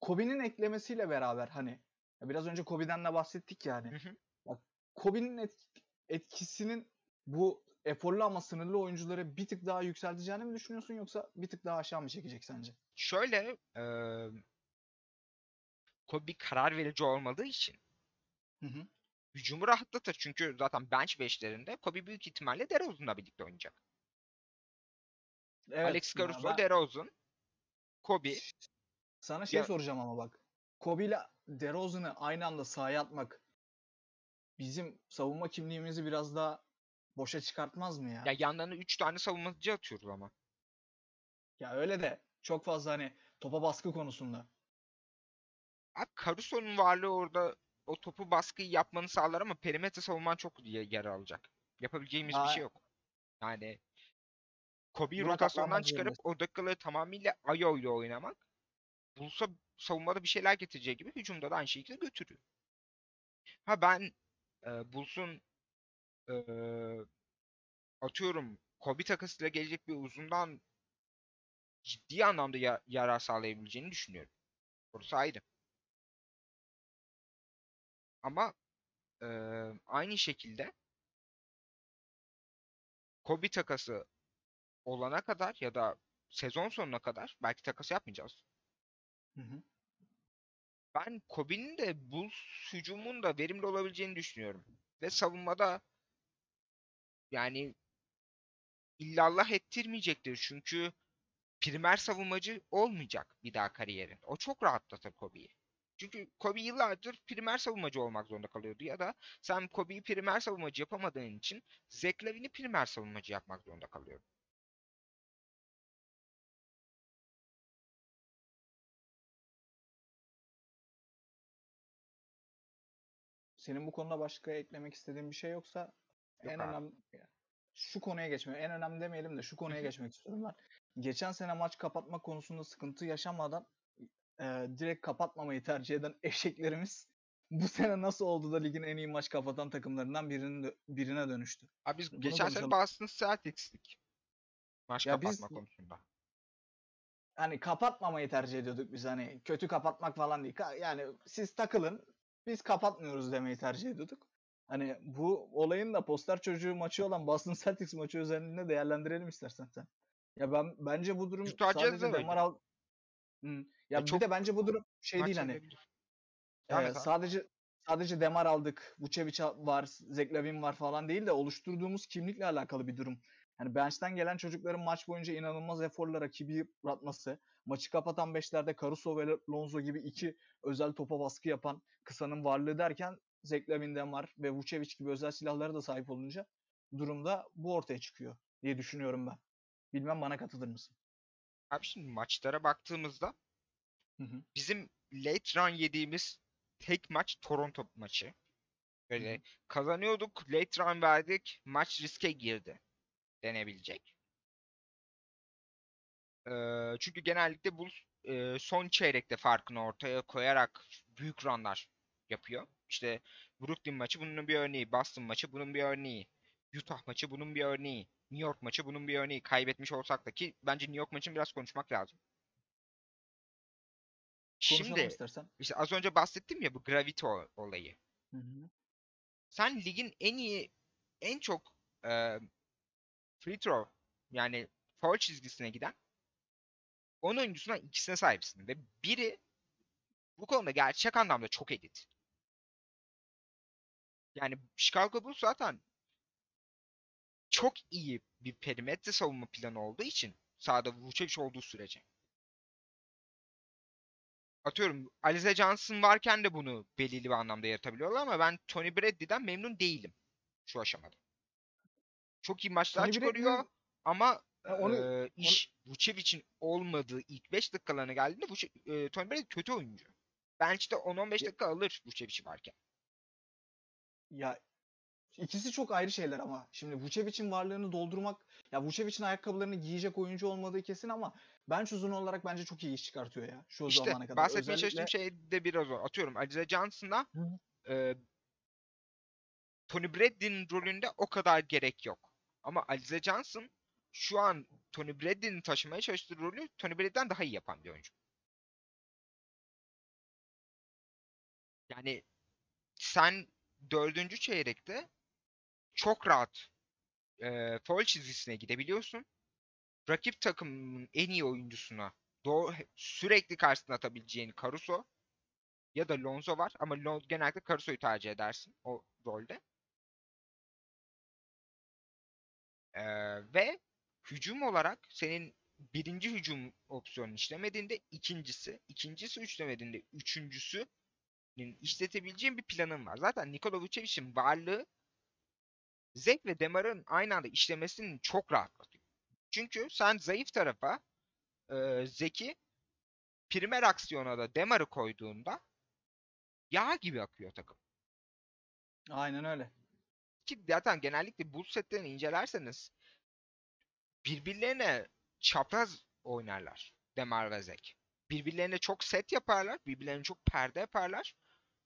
Kobe'nin eklemesiyle beraber hani biraz önce Kobe'den de bahsettik yani. Hı hı. Bak Kobe'nin et- etkisinin bu eforlu ama sınırlı oyuncuları bir tık daha yükselteceğini mi düşünüyorsun yoksa bir tık daha aşağı mı çekecek sence? Şöyle e, Kobe karar verici olmadığı için Hı hı. hücumu rahatlatır. Çünkü zaten bench beşlerinde Kobe büyük ihtimalle DeRozan'la birlikte oynayacak. Evet, Alex Caruso, ben DeRozan, Kobe. sana şey Ya- soracağım ama bak. Kobe ile DeRozan'ı aynı anda sahaya atmak bizim savunma kimliğimizi biraz daha boşa çıkartmaz mı ya? Ya yanlarına 3 tane savunmacı atıyoruz ama. Ya öyle de çok fazla hani topa baskı konusunda. Abi Caruso'nun varlığı orada o topu baskıyı yapmanı sağlar ama perimetre savunman çok yer alacak. Yapabileceğimiz bir Aa, şey yok. Yani Kobe'yi rotasyondan çıkarıp o dakikaları tamamıyla Ayo ile oynamak Bulls'a savunmada bir şeyler getireceği gibi hücumda da aynı şekilde götürüyor. Ha ben e, Bulls'un e, atıyorum Kobe takasıyla gelecek bir uzundan ciddi anlamda ya- yarar sağlayabileceğini düşünüyorum. Orası ayrı. Ama e, aynı şekilde Kobe takası olana kadar ya da sezon sonuna kadar belki takas yapmayacağız. Hı hı. Ben Kobe'nin de Bulls hücumun da verimli olabileceğini düşünüyorum. Ve savunmada yani illallah ettirmeyecektir. Çünkü primer savunmacı olmayacak bir daha kariyerin. O çok rahatlatır Kobe'yi. Çünkü Kobe yıllardır primer savunmacı olmak zorunda kalıyordu ya da sen Kobe'yi primer savunmacı yapamadığın için Zach primer savunmacı yapmak zorunda kalıyor. Senin bu konuda başka eklemek istediğin bir şey yoksa Yok en abi. önemli şu konuya geçmek. En önemli demeyelim de şu konuya geçmek istiyorum ben. Geçen sene maç kapatma konusunda sıkıntı yaşamadan e, direkt kapatmamayı tercih eden eşeklerimiz bu sene nasıl oldu da ligin en iyi maç kapatan takımlarından birinin birine dönüştü. Abi biz Bunu geçen sene konuşalım. Boston Celtics'tik. Maç Ya biz- kapatma konusunda. Hani kapatmamayı tercih ediyorduk biz hani kötü kapatmak falan değil. Yani siz takılın biz kapatmıyoruz demeyi tercih ediyorduk. Hani bu olayın da poster çocuğu maçı olan Boston Celtics maçı üzerinde değerlendirelim istersen sen. Ya ben bence bu durum de sadece. Demar al Hı. Ya Ya bir çok de bence bu durum şey değil hani e, sadece sadece Demar aldık, Vucevic var, Zeklavin var falan değil de oluşturduğumuz kimlikle alakalı bir durum. Yani bench'ten gelen çocukların maç boyunca inanılmaz eforla rakibi yıpratması, maçı kapatan beşlerde Caruso ve Lonzo gibi iki özel topa baskı yapan kısanın varlığı derken Zeklavin, Demar ve Vucevic gibi özel silahlara da sahip olunca durumda bu ortaya çıkıyor diye düşünüyorum ben. Bilmem bana katılır mısın? Abi şimdi maçlara baktığımızda Hı hı. bizim late run yediğimiz tek maç Toronto maçı. Böyle kazanıyorduk, late run verdik, maç riske girdi denebilecek. Ee, çünkü genellikle Bulls e, son çeyrekte farkını ortaya koyarak büyük runlar yapıyor. İşte Brooklyn maçı bunun bir örneği, Boston maçı bunun bir örneği, Utah maçı bunun bir örneği, New York maçı bunun bir örneği. Kaybetmiş olsak da ki bence New York maçını biraz konuşmak lazım. Konuşalım Şimdi istersen. işte az önce bahsettim ya bu gravity o- olayı. Hı hı. Sen ligin en iyi, en çok e, free throw yani foul çizgisine giden 10 oyuncusundan ikisine sahipsin. Ve biri bu konuda gerçek anlamda çok elit. Yani Chicago Bulls zaten çok iyi bir perimetre savunma planı olduğu için sahada Vucevic olduğu sürece. Atıyorum Alize Johnson varken de bunu belirli bir anlamda yaratabiliyorlar ama ben Tony Bradley'den memnun değilim şu aşamada. Çok iyi maçlar Tony çıkarıyor Bradley'nin- ama onu- eee, iş Vucevic'in olmadığı ilk 5 dakikalarına geldiğinde Vuce, eee, Tony Bradley kötü oyuncu. Bench'te 10-15 Ya- dakika alır Vucevic varken. Ya ikisi çok ayrı şeyler ama. Şimdi Vucevic'in varlığını doldurmak, ya Vucevic'in ayakkabılarını giyecek oyuncu olmadığı kesin ama bench uzunu olarak bence çok iyi iş çıkartıyor ya şu İşte zamana kadar. bahsetmeye çalıştığım Özellikle şey de biraz o. Atıyorum Hı hı. eee, Tony Bradley'nin rolünde o kadar gerek yok. Ama Alize Johnson şu an Tony Bradley'nin taşımaya çalıştığı rolü Tony Bradley'den daha iyi yapan bir oyuncu. Yani sen dördüncü çeyrekte çok rahat e, foul çizgisine gidebiliyorsun. Rakip takımın en iyi oyuncusuna doğru, sürekli karşısına atabileceğin Caruso ya da Lonzo var ama Lon, genellikle Caruso'yu tercih edersin o rolde. Ee, ve hücum olarak senin birinci hücum opsiyonunu işlemediğinde ikincisi, ikincisi işlemediğinde üçüncüsünün işletebileceğin bir planın var. Zaten Nikola Vucevic'in varlığı Zek ve Demar'ın aynı anda işlemesini çok rahatlatıyor. Çünkü sen zayıf tarafa e, Zek'i primer aksiyona da Demar'ı koyduğunda yağ gibi akıyor takım. aynen öyle. Ki zaten genellikle bu setlerini incelerseniz birbirlerine çapraz oynarlar Demar ve Zek. Birbirlerine çok set yaparlar, birbirlerine çok perde yaparlar.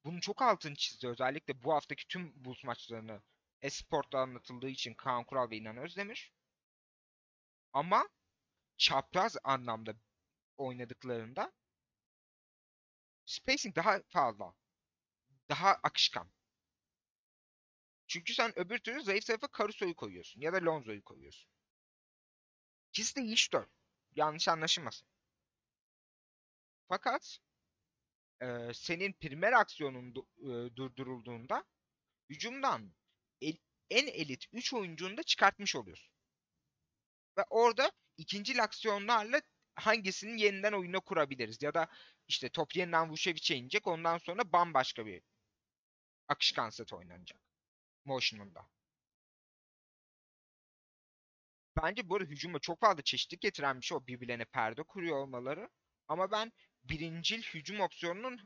Bunun çok altını çizdi özellikle bu haftaki tüm Bulls maçlarını Esport'ta anlatıldığı için Kaan Kural ve İnan Özdemir. Ama çapraz anlamda oynadıklarında spacing daha fazla. Daha akışkan. Çünkü sen öbür türlü zayıf tarafa Caruso'yu koyuyorsun ya da Lonzo'yu koyuyorsun. İkisi de iyi şutör. Yanlış anlaşılmasın. Fakat e, senin primer aksiyonun e, durdurulduğunda hücumdan el- en elit 3 oyuncunu da çıkartmış oluyorsun. Ve orada ikinci aksiyonlarla hangisinin yeniden oyuna kurabiliriz? Ya da işte top yeniden Vucevic'e inecek ondan sonra bambaşka bir akışkan set oynanacak. Motion'unda. Bence bu arada hücuma çok fazla çeşitlilik getiren bir şey o birbirlerine perde kuruyor olmaları. Ama ben birincil hücum opsiyonunun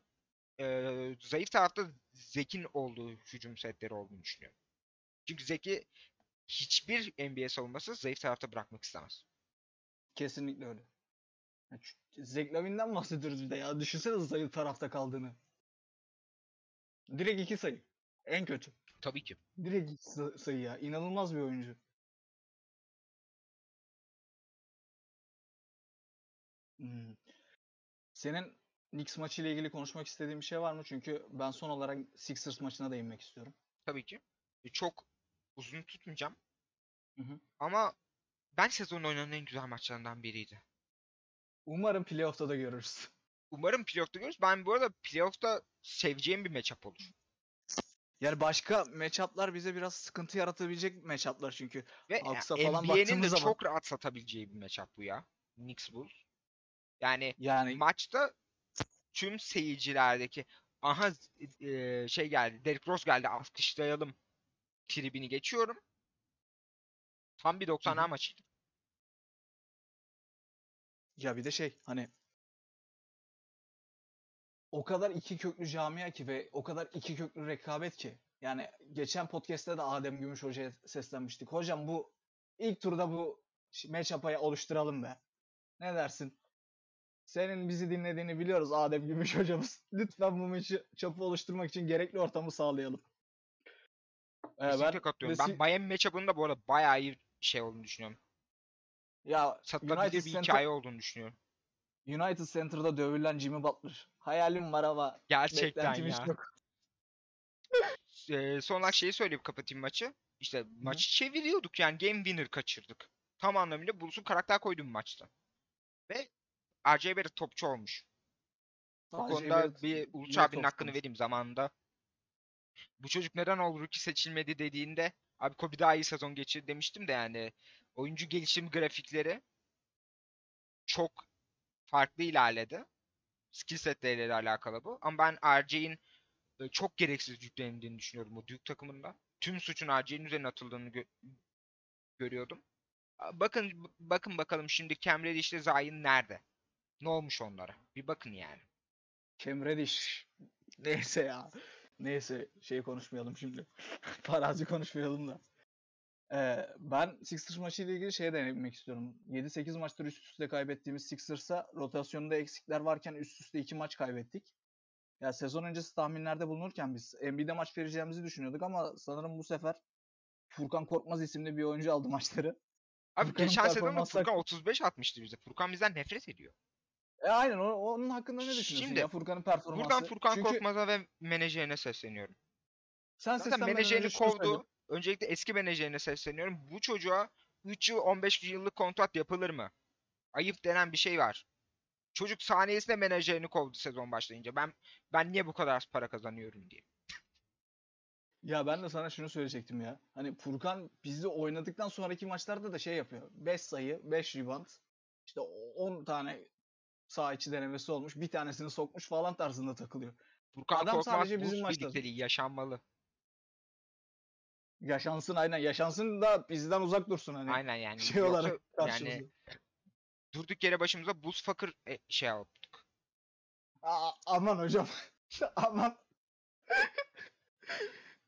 eee, zayıf tarafta Zek'in olduğu hücum setleri olduğunu düşünüyorum. Çünkü Zek'i hiçbir NBA savunması zayıf tarafta bırakmak istemez. Kesinlikle öyle. Ya ç- Zach Lavin'den bahsediyoruz bir de ya. Düşünsene zayıf tarafta kaldığını. Direkt iki sayı. En kötü. Tabii ki. Direkt iki sa- sayı ya. İnanılmaz bir oyuncu. Hmm. Senin Knicks maçı ile ilgili konuşmak istediğin bir şey var mı? Çünkü ben son olarak Sixers maçına değinmek istiyorum. Tabii ki. E, Çok uzun tutmayacağım. Hı hı. Ama ben sezonun oynanan en güzel maçlarından biriydi. Umarım playoff'ta da görürüz. Umarım playoff'ta görürüz. Ben bu arada playoff'ta seveceğim bir matchup olur. Yani başka matchup'lar bize biraz sıkıntı yaratabilecek matchup'lar çünkü. Ve Hawks'a ya, falan NBA'nin de zaman- çok rahat satabileceği bir matchup bu ya. Knicks Bulls. Yani Yani maçta tüm seyircilerdeki aha e, şey geldi, Derrick Rose geldi alkışlayalım tribini geçiyorum. Tam bir 90'lar maçıydı. ya bir de şey hani o kadar iki köklü camia ki ve o kadar iki köklü rekabet ki. Yani geçen podcast'te de Adem Gümüş Hoca'ya seslenmiştik. Hocam bu ilk turda bu matchup'ı oluşturalım be. Ne dersin? Senin bizi dinlediğini biliyoruz Adem Gümüş hocamız. Lütfen bu maçı çapı oluşturmak için gerekli ortamı sağlayalım. Ee, Kesinlikle katılıyorum. ve Ben Miami matchup'ının da bu arada bayağı iyi şey olduğunu düşünüyorum. ya Satılabilir United bir Center, hikaye olduğunu düşünüyorum. United Center'da dövülen Jimmy Butler. Hayalim var ama Gerçekten beklentim hiç ya. yok. Ee, son olarak şeyi söyleyip kapatayım maçı. İşte maçı çeviriyorduk yani game winner kaçırdık. Tam anlamıyla Bulls'un karakter koyduğu bir maçtı. Ve RJ Barrett topçu olmuş. Bu RJ konuda Barrett bir Uluç abinin topçu hakkını vereyim zamanında. Bu çocuk neden All Rookie seçilmedi dediğinde abi Kobe daha iyi sezon geçirdi demiştim de yani oyuncu gelişim grafikleri çok farklı ilerledi. Skill setleriyle alakalı bu. Ama ben RJ'in e, çok gereksiz yüklenildiğini düşünüyorum o Duke takımında. Tüm suçun RJ'in üzerine atıldığını gö- görüyordum. Bakın bakın bakalım şimdi Cam ile Zion nerede? Ne olmuş onlara? Bir bakın yani. Reddish. Neyse ya. Neyse şey konuşmayalım şimdi. Farazi konuşmayalım da. Ee, ben Sixers maçı ile ilgili şeye değinmek istiyorum. 7-8 maçtır üst üste kaybettiğimiz Sixers'a rotasyonda eksikler varken üst üste 2 maç kaybettik. Ya sezon öncesi tahminlerde bulunurken biz Embiid'e maç vereceğimizi düşünüyorduk ama sanırım bu sefer Furkan Korkmaz isimli bir oyuncu aldı maçları. Abi Furkan'ın geçen sezonda performansı Furkan 35 atmıştı bize. Furkan bizden nefret ediyor. E aynen o- onun hakkında ne düşünüyorsun Şimdi, ya Furkan'ın performansı? Buradan Furkan Çünkü Korkmaz'a ve menajerine sesleniyorum. sen Zaten seslenmeden menajerini önce şunu söyle. kovdu. Öncelikle eski menajerine sesleniyorum. Bu çocuğa 3 yıl 15 yıllık kontrat yapılır mı? Ayıp denen bir şey var. Çocuk saniyesinde menajerini kovdu sezon başlayınca. Ben ben niye bu kadar az para kazanıyorum diye. Ya ben de sana şunu söyleyecektim ya. Hani Furkan bizde oynadıktan sonraki maçlarda da şey yapıyor. 5 sayı, 5 rebound. İşte o- 10 tane sağ içi denemesi olmuş. Bir tanesini sokmuş falan tarzında takılıyor. Furkan Adam Korkmaz sadece bizim maçta- yaşanmalı. Yaşansın aynen. Yaşansın da bizden uzak dursun hani. Aynen yani. Şey Yoksa olarak karşımızda. yani durduk yere başımıza Bulls fakir e, şey yaptık. Aa, aman hocam. aman.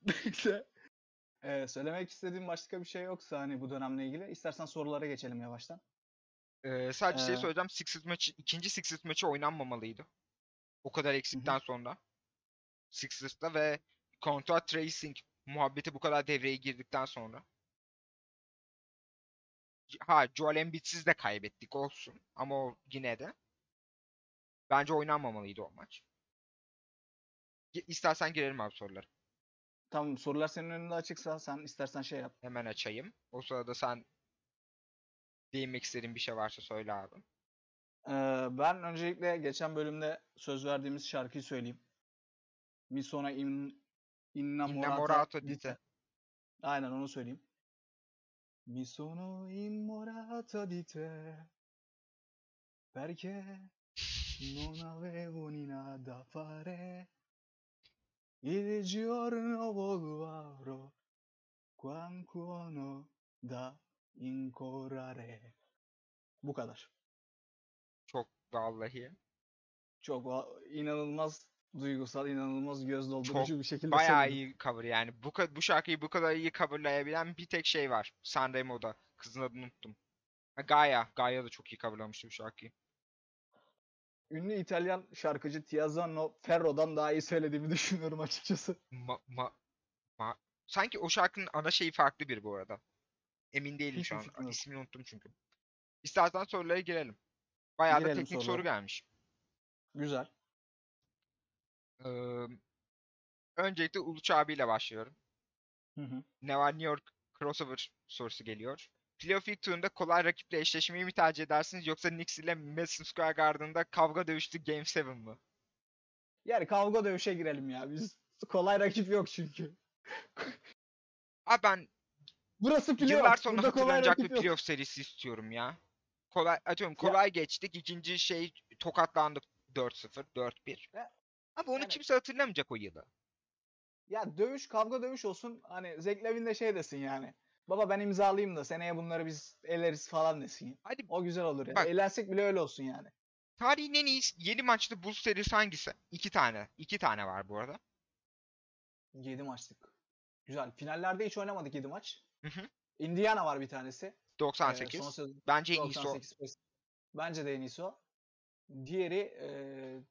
Neyse. Ee, söylemek istediğim başka bir şey yoksa hani bu dönemle ilgili. İstersen sorulara geçelim yavaştan. Ee, sadece şey Ee, söyleyeceğim. Sixers maçı, ikinci Sixers maçı oynanmamalıydı. O kadar eksikten sonra. Sixers'ta ve kontrat tracing muhabbeti bu kadar devreye girdikten sonra. Ha Joel Embiid'siz de kaybettik olsun. Ama o yine de. Bence oynanmamalıydı o maç. İstersen girelim abi sorulara. Tamam sorular senin önünde açıksa sen istersen şey yap. Hemen açayım. O sırada sen değinmek istediğin bir şey varsa söyle abi. Ee, ben öncelikle geçen bölümde söz verdiğimiz şarkıyı söyleyeyim. Mi sono in, innamorata Innamorata di di te. te. Aynen onu söyleyeyim. Mi sono innamorata di te perché non avevo ni nada da fare il giorno avrò qualcuno da incorare. Bu kadar. Çok vallahi. Çok va- inanılmaz duygusal, inanılmaz göz doldurucu bir şekilde Bayağı söyledim. iyi cover yani. Bu, bu şarkıyı bu kadar iyi coverlayabilen bir tek şey var. Sanremo'da. Kızın adını unuttum. Ha, Gaia. Gaia da çok iyi coverlamıştı bu şarkıyı. Ünlü İtalyan şarkıcı Tiziano Ferro'dan daha iyi söylediğimi düşünüyorum açıkçası. Ma, ma, ma- Sanki o şarkının ana şeyi farklı bir bu arada. Emin değilim Hiçbir şu an. fikrim. İsmini unuttum çünkü. İstersen sorulara girelim. Bayağı da Girelim teknik soru sorulara. gelmiş. Güzel. Ee, öncelikle Uluç abiyle başlıyorum. Hı hı. Ne var New York crossover sorusu geliyor. Playoff ilk turunda kolay rakiple eşleşmeyi mi tercih edersiniz yoksa Knicks ile Madison Square Garden'da kavga dövüştü Game 7 mı? Yani kavga dövüşe girelim ya. Biz kolay rakip yok çünkü. Abi ben Burası playoff. yıllar sonra Burada kolay hatırlanacak bir playoff serisi istiyorum ya. Kolay atıyorum Ya- kolay geçtik. İkinci şey tokatlandık 4-0, 4-1. Ya, Abi onu yani- kimse hatırlamayacak o yılı. Ya dövüş, kavga dövüş olsun. Hani Zach Lavin de şey desin yani. Baba ben imzalayayım da seneye bunları biz eleriz falan desin. Hadi O güzel olur ya. Bak- Eğlensek bile öyle olsun yani. tarihin en iyi 7 maçlı Bulls serisi hangisi? 2 tane. 2 tane var bu arada. 7 maçlık. Güzel. Finallerde hiç oynamadık 7 maç. Hı hı. Indiana var bir tanesi. Ee, 98. son sezon- Bence en iyisi o. 98 Spurs. Bence de en iyisi o. Diğeri e,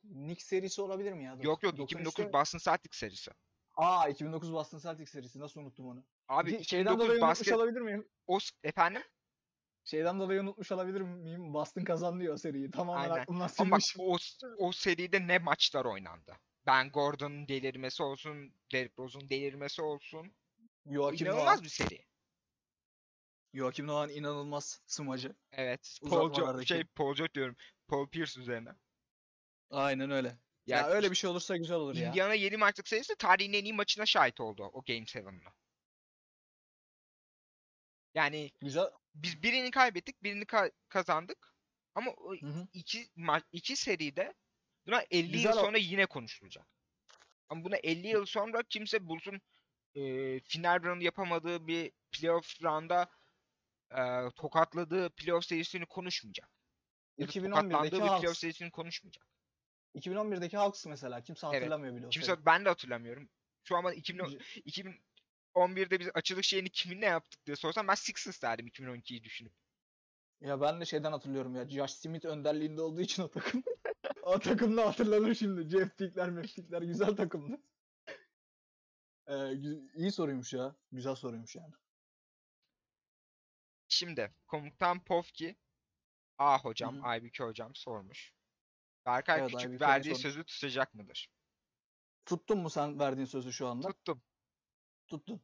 Knicks serisi olabilir mi ya? Yok yok 93'te 2009 Boston Celtics serisi. Aa 2009 Boston Celtics serisi. Nasıl unuttum onu? Abi Di- Şeyden 2009 dolayı unutmuş basket olabilir miyim? o efendim Şeyden dolayı unutmuş olabilir miyim? Boston kazandı o seriyi. Tamamen Aynen. aklımdan ama bak o o seride ne maçlar oynandı. Ben Gordon'un delirmesi olsun, Derrick Rose'un delirmesi olsun. Joakim İnanılmaz Noah. bir seri. Joakim Noah'ın inanılmaz smacı. Evet. Paul Uzatmalardaki. şey Paul George diyorum. Paul Pierce üzerine. Aynen öyle. Ya, Ya, öyle bir şey olursa güzel olur ya. Indiana 7 maçlık serisi tarihin en iyi maçına şahit oldu o Game 7'ını. Yani Güzel. biz birini kaybettik, birini ka- kazandık. Ama o Hı hı. iki ma- iki seride buna 50 Güzel yıl o- sonra yine konuşulacak. Ama buna 50 yıl sonra kimse Bulls'un e, final round yapamadığı bir playoff round'a e, tokatladığı playoff serisini konuşmayacak. Ya da 2011'deki tokatlandığı bir playoff serisini konuşmayacak. 2011'deki Hawks mesela kimse Evet. hatırlamıyor bile o seriyi. Kimse ben de hatırlamıyorum. Şu an bana 2010 Güzel. 2011'de biz açılış şeyini kiminle yaptık diye sorsam ben Sixers derdim 2012'yi düşünüp. Ya ben de şeyden hatırlıyorum ya. Josh Smith önderliğinde olduğu için o takım. o takımda hatırlanır şimdi. Jeff Tickler, Meftikler güzel takımdı. Ee, iyi soruymuş ya. Güzel soruymuş yani. Şimdi komutan Povki A hocam. Aybüke hocam sormuş. Berkay Evet, Küçük Aybüke verdiği sözü tutacak mıdır? Tuttun mu sen verdiğin sözü şu anda? Tuttum. Tuttun.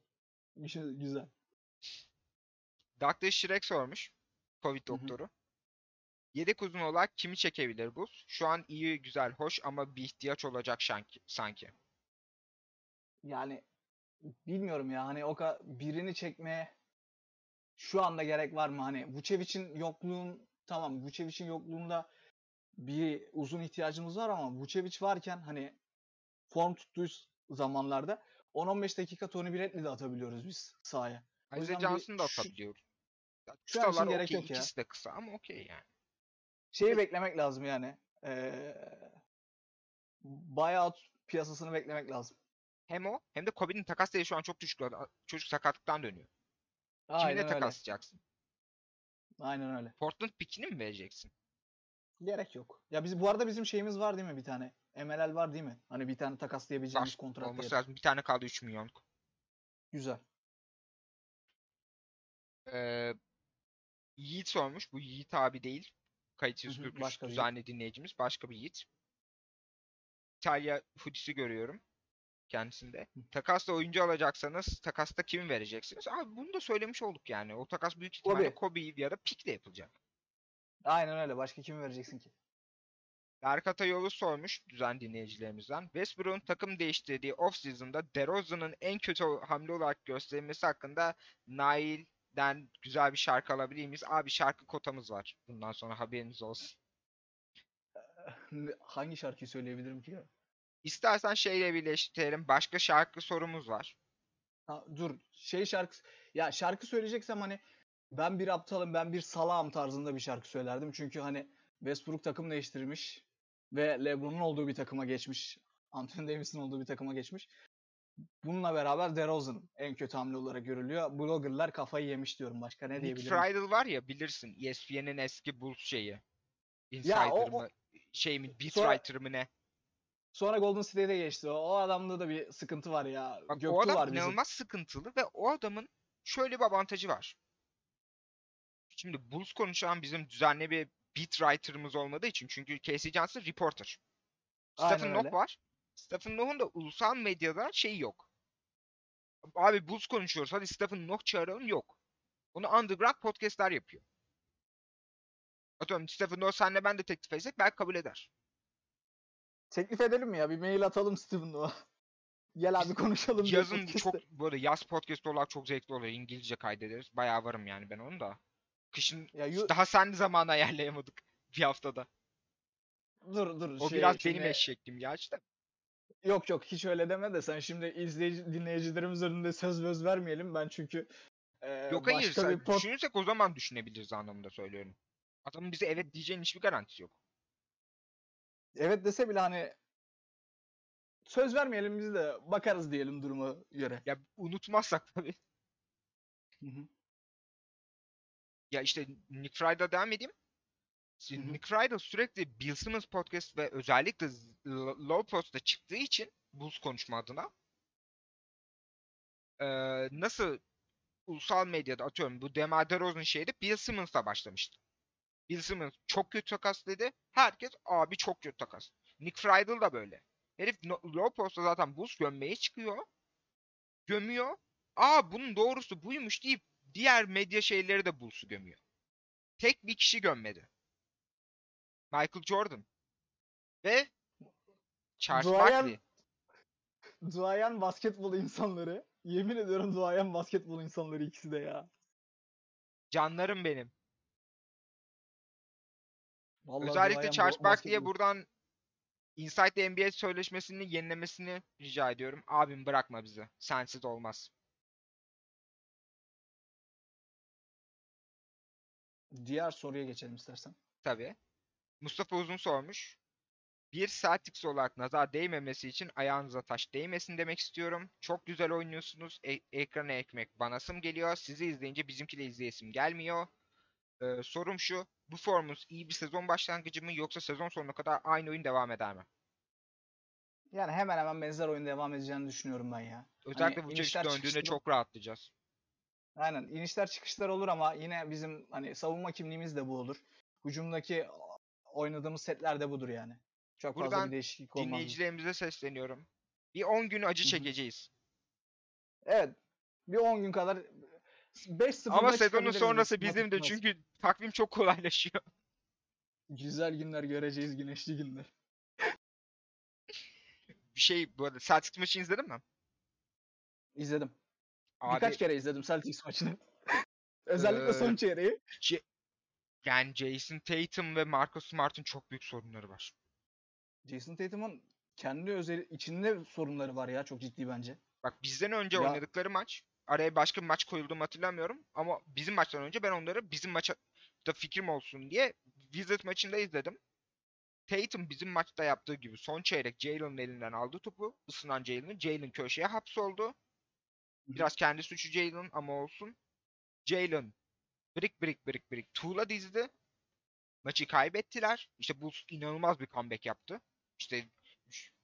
Şey güzel. Dr. Şirek sormuş. Covid doktoru. Yedek uzun olarak kimi çekebilir bu? Şu an iyi, güzel, hoş ama bir ihtiyaç olacak sanki. Yani bilmiyorum ya hani o birini çekmeye şu anda gerek var mı? Hani Vucevic'in yokluğun tamam Vucevic'in yokluğunda bir uzun ihtiyacımız var ama Vucevic varken hani form tuttuğu zamanlarda 10-15 dakika Tony Bradley de atabiliyoruz biz sahaya. Yüzden bir Johnson da atabiliyor. Kısalar okey, yok ya. ikisi de kısa ama okey yani. Şeyi beklemek lazım yani. Ee, buyout piyasasını beklemek lazım. Hem o hem de Kobe'nin takas değeri şu an çok düşük. Çocuk sakatlıktan dönüyor. Aynen Kiminle öyle. takaslayacaksın? Aynen öyle. Portland pickini mi vereceksin? Gerek yok. Ya biz bu arada bizim şeyimiz var değil mi bir tane? MLL var değil mi? Hani bir tane takaslayabileceğimiz Var. kontrat Olması yeri. lazım. Bir tane kaldı 3 milyonluk. Güzel. Ee, Yiğit sormuş. Bu Yiğit abi değil. Kayıt Hı hı, 143 başka bir düzenli dinleyicimiz. Başka bir Yiğit. İtalya Fudis'i görüyorum kendisinde. Takasla oyuncu alacaksanız takasta kimi vereceksiniz? Abi bunu da söylemiş olduk yani. O takas büyük ihtimalle Kobe. Kobe'yi ya da pickle yapılacak. Aynen öyle. Başka kimi vereceksin ki? Berkata yolu sormuş düzen dinleyicilerimizden. Westbrook'un takım değiştirdiği off-season'da DeRozan'ın en kötü hamle olarak gösterilmesi hakkında Nail'den güzel bir şarkı alabilir miyiz? Abi şarkı kotamız var. Bundan sonra haberiniz olsun. Hangi şarkıyı söyleyebilirim ki ya? İstersen şeyle birleştirelim. Başka şarkı sorumuz var. Ha, dur. Şey şarkısı. Ya şarkı söyleyeceksem hani ben bir aptalım, ben bir salağım tarzında bir şarkı söylerdim. Çünkü hani Westbrook takım değiştirmiş ve LeBron'un olduğu bir takıma geçmiş. Anthony Davis'in olduğu bir takıma geçmiş. Bununla beraber DeRozan en kötü hamle olarak görülüyor. Bloggerlar kafayı yemiş diyorum. Başka ne Nick diyebilirim? Friedel var ya bilirsin. ESPN'in eski Bulls şeyi. Ya, o- Insider o- mı? Şey mi? Beat Sonra- writer mı ne? Sonra Golden State'e geçti. O, o adamda da bir sıkıntı var ya. Bak Göktuğ o adam var bizim. inanılmaz sıkıntılı ve o adamın şöyle bir avantajı var. Şimdi Bulls konuşan bizim düzenli bir beat writer'ımız olmadığı için çünkü Casey Johnson reporter. Stephen. Noah var. Stephen Noah'un da ulusal medyada şeyi yok. Abi Bulls konuşuyoruz hadi Stephen Noah çağıralım yok. Onu underground podcastler yapıyor. Atıyorum Stephen Noah senle ben de teklif etsek belki kabul eder. Teklif edelim mi ya? Bir mail atalım Steven Noah. Gel abi konuşalım. Yazın çok böyle yaz podcast olarak çok zevkli oluyor. İngilizce kaydederiz. Bayağı varım yani ben onu da. Kışın Ya yu- daha sen zaman ayarlayamadık bir haftada. dur dur. O şey, biraz şimdi- benim eşekliğim gerçi de. Yok yok hiç öyle deme de sen şimdi izleyici dinleyicilerimiz önünde söz söz vermeyelim. Ben çünkü e, Yok hayır başka sen bir pod- düşünürsek o zaman düşünebiliriz anlamında söylüyorum. Adamın bize evet diyeceğinin hiçbir garantisi yok. Evet dese bile hani söz vermeyelim biz de bakarız diyelim duruma göre. Ya unutmazsak tabii. Hı hı. Ya işte Nick Fry'da devam edeyim. Şimdi. Nick Fry'da sürekli Bill Simmons podcast ve özellikle Low Post'ta çıktığı için Bulls konuşma adına eee, nasıl ulusal medyada atıyorum bu Demar DeRozan şeyde Bill Simmons'la başlamıştı. Bill Simmons çok kötü takas dedi. Herkes abi çok kötü takas. Nick Friedel da böyle. Herif Low Post'ta zaten Bulls gömmeye çıkıyor. Gömüyor. Aa bunun doğrusu buymuş deyip diğer medya şeyleri de Bulls'u gömüyor. Tek bir kişi gömmedi. Michael Jordan. Ve Charles Duayen- Barkley. Duayen basketbol insanları. Yemin ediyorum duayen basketbol insanları ikisi de ya. Canlarım benim. Vallahi Özellikle Charles Barkley'e buradan Inside NBA sözleşmesini yenilemesini rica ediyorum. Abim bırakma bizi. Sensiz olmaz. Diğer soruya geçelim istersen. Tabii. Mustafa Uzun sormuş. Bir Celtics olarak nazar değmemesi için ayağınıza taş değmesin demek istiyorum. Çok güzel oynuyorsunuz. E- ekrana ekmek banasım geliyor. Sizi izleyince bizimki de izleyesim gelmiyor. Ee, sorum şu. Bu formumuz iyi bir sezon başlangıcı mı yoksa sezon sonuna kadar aynı oyun devam eder mi? Yani hemen hemen benzer oyun devam edeceğini düşünüyorum ben ya. Özellikle Hani bu inişler döndüğünde çıkışları- çok rahatlayacağız. Aynen inişler çıkışlar olur ama yine bizim hani savunma kimliğimiz de bu olur. Hücumdaki oynadığımız setler de budur yani. Çok fazla Buradan bir değişiklik olmaz. Dinleyicilerimize sesleniyorum. Bir 10 gün acı çekeceğiz. Evet. Bir 10 gün kadar 5-0'da Ama sezonun sonrası biz, bizim de çünkü takvim çok kolaylaşıyor. Güzel günler göreceğiz, güneşli günler. Bir şey bu arada Celtics maçı izledin mi? İzledim. Abi Birkaç kere izledim Celtics maçını. Özellikle son Ee, çeyreği. yani Jason Tatum ve Marcus Smart'ın çok büyük sorunları var. Jason Tatum'un kendi özel içinde sorunları var ya çok ciddi bence. Bak bizden önce Ya- oynadıkları maç araya başka bir maç koyuldu mu hatırlamıyorum ama bizim maçtan önce ben onları bizim maça da fikrim olsun diye Wizards maçında izledim. Tatum bizim maçta yaptığı gibi son çeyrek Jalen'ın elinden aldı topu. ısınan Jalen'ı. Jalen köşeye hapsoldu. Biraz kendi suçu Jalen ama olsun. Jalen brick brick brick brick tuğla dizdi. Maçı kaybettiler. İşte Bulls inanılmaz bir comeback yaptı. İşte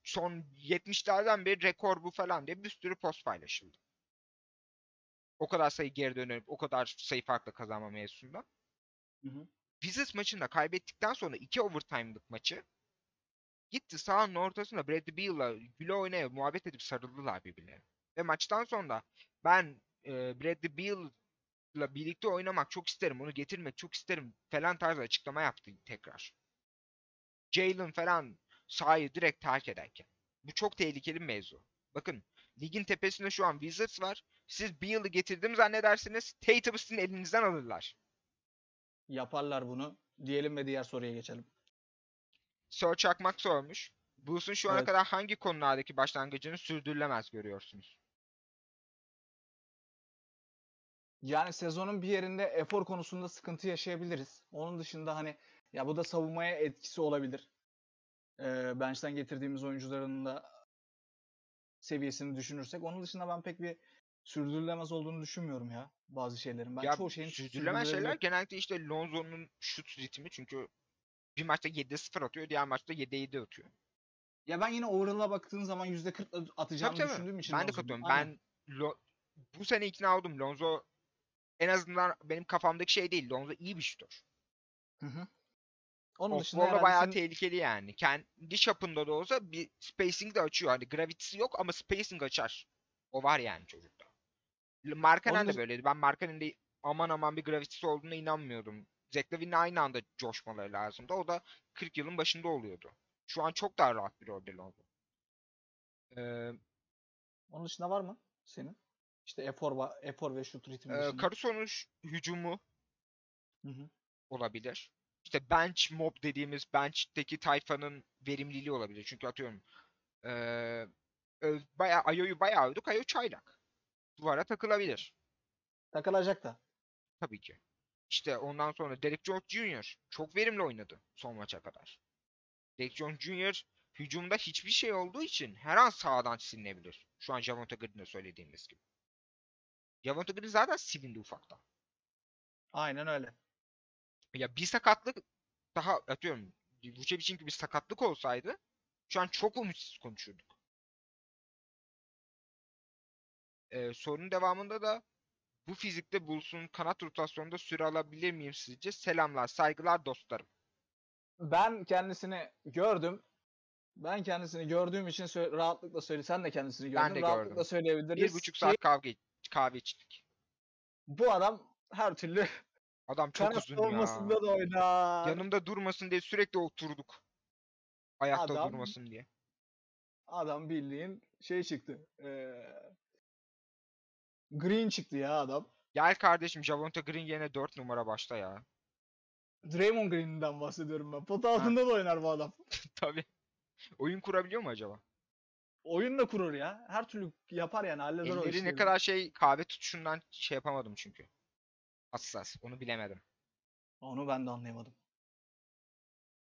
son 70'lerden beri rekor bu falan diye bir sürü post paylaşıldı. O kadar sayı geri dönüp o kadar sayı farkla kazanma mevzusunda. Hı maçında kaybettikten sonra iki overtime'lık maçı gitti sahanın ortasında Bradley Beal'la güle oynaya muhabbet edip sarıldılar birbirlerine. Ve maçtan sonra ben e, Bradley Beal'la birlikte oynamak çok isterim, onu getirmek çok isterim falan tarzı açıklama yaptı tekrar. Jalen falan sahayı direkt terk ederken. Bu çok tehlikeli bir mevzu. Bakın ligin tepesinde şu an Wizards var. Siz Beal'ı getirdim zannedersiniz. Tatum'u sizin elinizden alırlar. Yaparlar bunu. Diyelim ve diğer soruya geçelim. Sir Çakmak sormuş. Bulls'un şu ana Evet. kadar hangi konulardaki başlangıcını sürdürülemez görüyorsunuz? Yani sezonun bir yerinde efor konusunda sıkıntı yaşayabiliriz. Onun dışında hani ya bu da savunmaya etkisi olabilir. Ee, bench'ten getirdiğimiz oyuncuların da seviyesini düşünürsek. Onun dışında ben pek bir sürdürülemez olduğunu düşünmüyorum ya bazı şeylerin. Ben ya çoğu şeyin sürdürülemez şeyler genellikle işte Lonzo'nun şut ritmi çünkü bir maçta 7'de 0 atıyor, diğer maçta 7'de 7 atıyor. Ya ben yine overall'a baktığın zaman %40 atacağını Tabii tabii. düşündüğüm için Ben de katılıyorum. Ben Lo- bu sene ikna oldum. Lonzo en azından benim kafamdaki şey değil. Lonzo iyi bir şutör. Hı hı. Onun dışında herhalde bayağı senin- tehlikeli yani. Kendi çapında da olsa bir spacing de açıyor. Hani gravitisi yok ama spacing açar. O var yani çocukta. Markanen de böyleydi. Ben Markanen'in de aman aman bir gravitisi olduğuna inanmıyordum. Zach Lavine'le aynı anda coşmaları lazımdı. O da 40 yılın başında oluyordu. Şu an çok daha rahat bir rolde Lonzo. Ee, Onun dışında var mı senin? İşte efor, efor ve şut ritmi Ee, dışında. Caruso'nun hücumu Hı hı. olabilir. İşte bench mob dediğimiz bench'teki tayfanın verimliliği olabilir. Çünkü atıyorum ee, ö- bayağı Ayo'yu bayağı övdük. Ayo çaylak. Duvara takılabilir. Takılacak da. Tabii ki. İşte ondan sonra Derek Jones Jr. çok verimli oynadı son maça kadar. Derek Jones Jr. hücumda hiçbir şey olduğu için her an sağdan silinebilir. Şu an Javonte Green'de söylediğimiz gibi. Javonte Green zaten silindi ufaktan. Aynen öyle. Ya bir sakatlık daha atıyorum Vucevic'in gibi bir sakatlık olsaydı şu an çok umutsuz konuşurduk. Ee, sorunun devamında da bu fizikte Bulls'un kanat rotasyonunda süre alabilir miyim sizce? Selamlar, saygılar dostlarım. Ben kendisini gördüm. Ben kendisini gördüğüm için sö- rahatlıkla söyle. Sen de kendisini gördün. Ben de rahatlıkla gördüm. söyleyebiliriz. Bir buçuk ki saat kavga kahve içtik. Bu adam her türlü Adam çok kanat uzun ya. olmasında da oynar. Yanımda durmasın diye sürekli oturduk. Ayakta Adam- durmasın diye. Adam bildiğin şey çıktı. Eee Green çıktı ya adam. Gel kardeşim Javonte Green yerine 4 numara başta ya. Draymond Green'den bahsediyorum ben. Pota altında da oynar bu adam. Tabii. Oyun kurabiliyor mu acaba? Oyun da kurur ya. Her türlü yapar yani halleder o Elleri ne kadar şey kahve tutuşundan şey yapamadım çünkü. Hassas. Onu bilemedim. Onu ben de anlayamadım.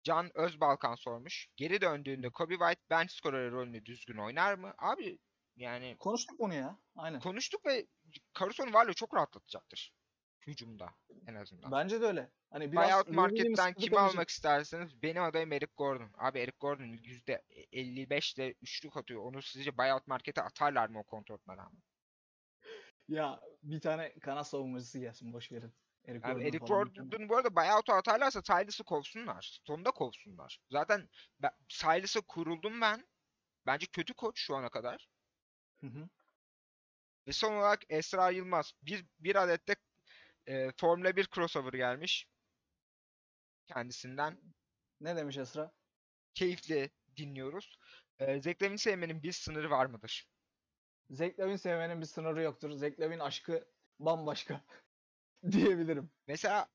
Can Özbalkan sormuş. Geri döndüğünde Kobe White bench scorer rolünü düzgün oynar mı? Abi yani Konuştuk bunu ya. Aynen. konuştuk ve Caruso'nun varlığı çok rahatlatacaktır. Hücumda en azından. Bence de öyle. Hani biraz Buyout marketten kimi almak isterseniz benim adayım Eric Gordon. Abi Eric Gordon %55 ile üçlük atıyor. Onu sizce buyout markete atarlar mı o kontratına rağmen? Ya bir tane kanat savunmacısı gelsin boş verin. Eric Gordon Eric. Gordon bu arada buyout'u atarlarsa Silas'ı kovsunlar. Stone'da kovsunlar. Zaten Silas'a kuruldum ben. Bence kötü koç şu ana kadar. Hı hı. Ve son olarak Esra Yılmaz. Bir, bir adette e, Formula 1 crossover gelmiş. Kendisinden. Ne demiş Esra? Keyifli dinliyoruz. E, Lavin sevmenin bir sınırı var mıdır? Lavin sevmenin bir sınırı yoktur. Lavin aşkı bambaşka diyebilirim. Mesela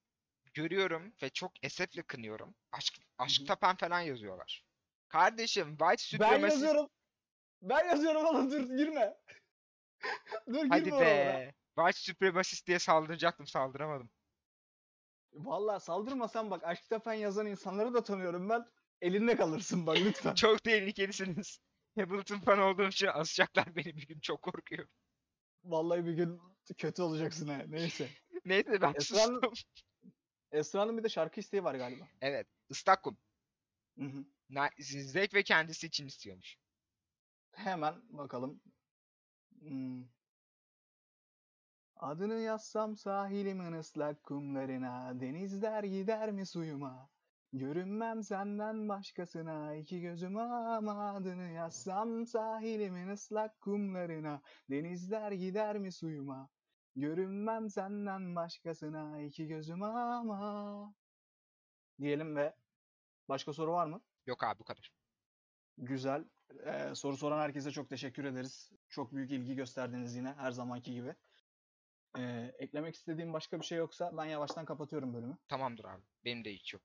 görüyorum ve çok esefle kınıyorum. Aşk, aşk tapan falan yazıyorlar. Kardeşim White Ben supremacy... yazıyorum. Ben yazıyorum oğlum dur girme. dur Hadi girme be. White supremacist diye saldıracaktım saldıramadım. Vallahi saldırmasan bak aşk tepen yazan insanları da tanıyorum ben. Elinde kalırsın bak lütfen. Çok tehlikelisiniz. Hamilton fan olduğum için asacaklar beni bir gün çok korkuyorum. Vallahi bir gün kötü olacaksın ha. Neyse. Neyse ben Esra'nın- sustum. Esra'nın bir de şarkı isteği var galiba. Evet. ıslak kum. Hı hı. Na- ve kendisi için istiyormuş. Hemen bakalım. Hmm. Adını yazsam sahilimin ıslak kumlarına, denizler gider mi suyuma? Görünmem senden başkasına, iki gözüm ama adını yazsam sahilimin ıslak kumlarına, denizler gider mi suyuma? Görünmem senden başkasına, iki gözüm ama. Diyelim ve başka soru var mı? Yok abi bu kadar. Güzel. Ee, soru soran herkese çok teşekkür ederiz. Çok büyük ilgi gösterdiniz yine her zamanki gibi. Ee, eklemek istediğim başka bir şey yoksa ben yavaştan kapatıyorum bölümü. Tamamdır abi. Benim de hiç yok.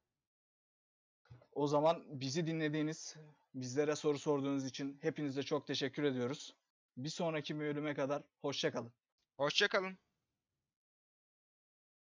O zaman bizi dinlediğiniz, bizlere soru sorduğunuz için hepinize çok teşekkür ediyoruz. Bir sonraki bölüme kadar hoşça kalın. Hoşçakalın.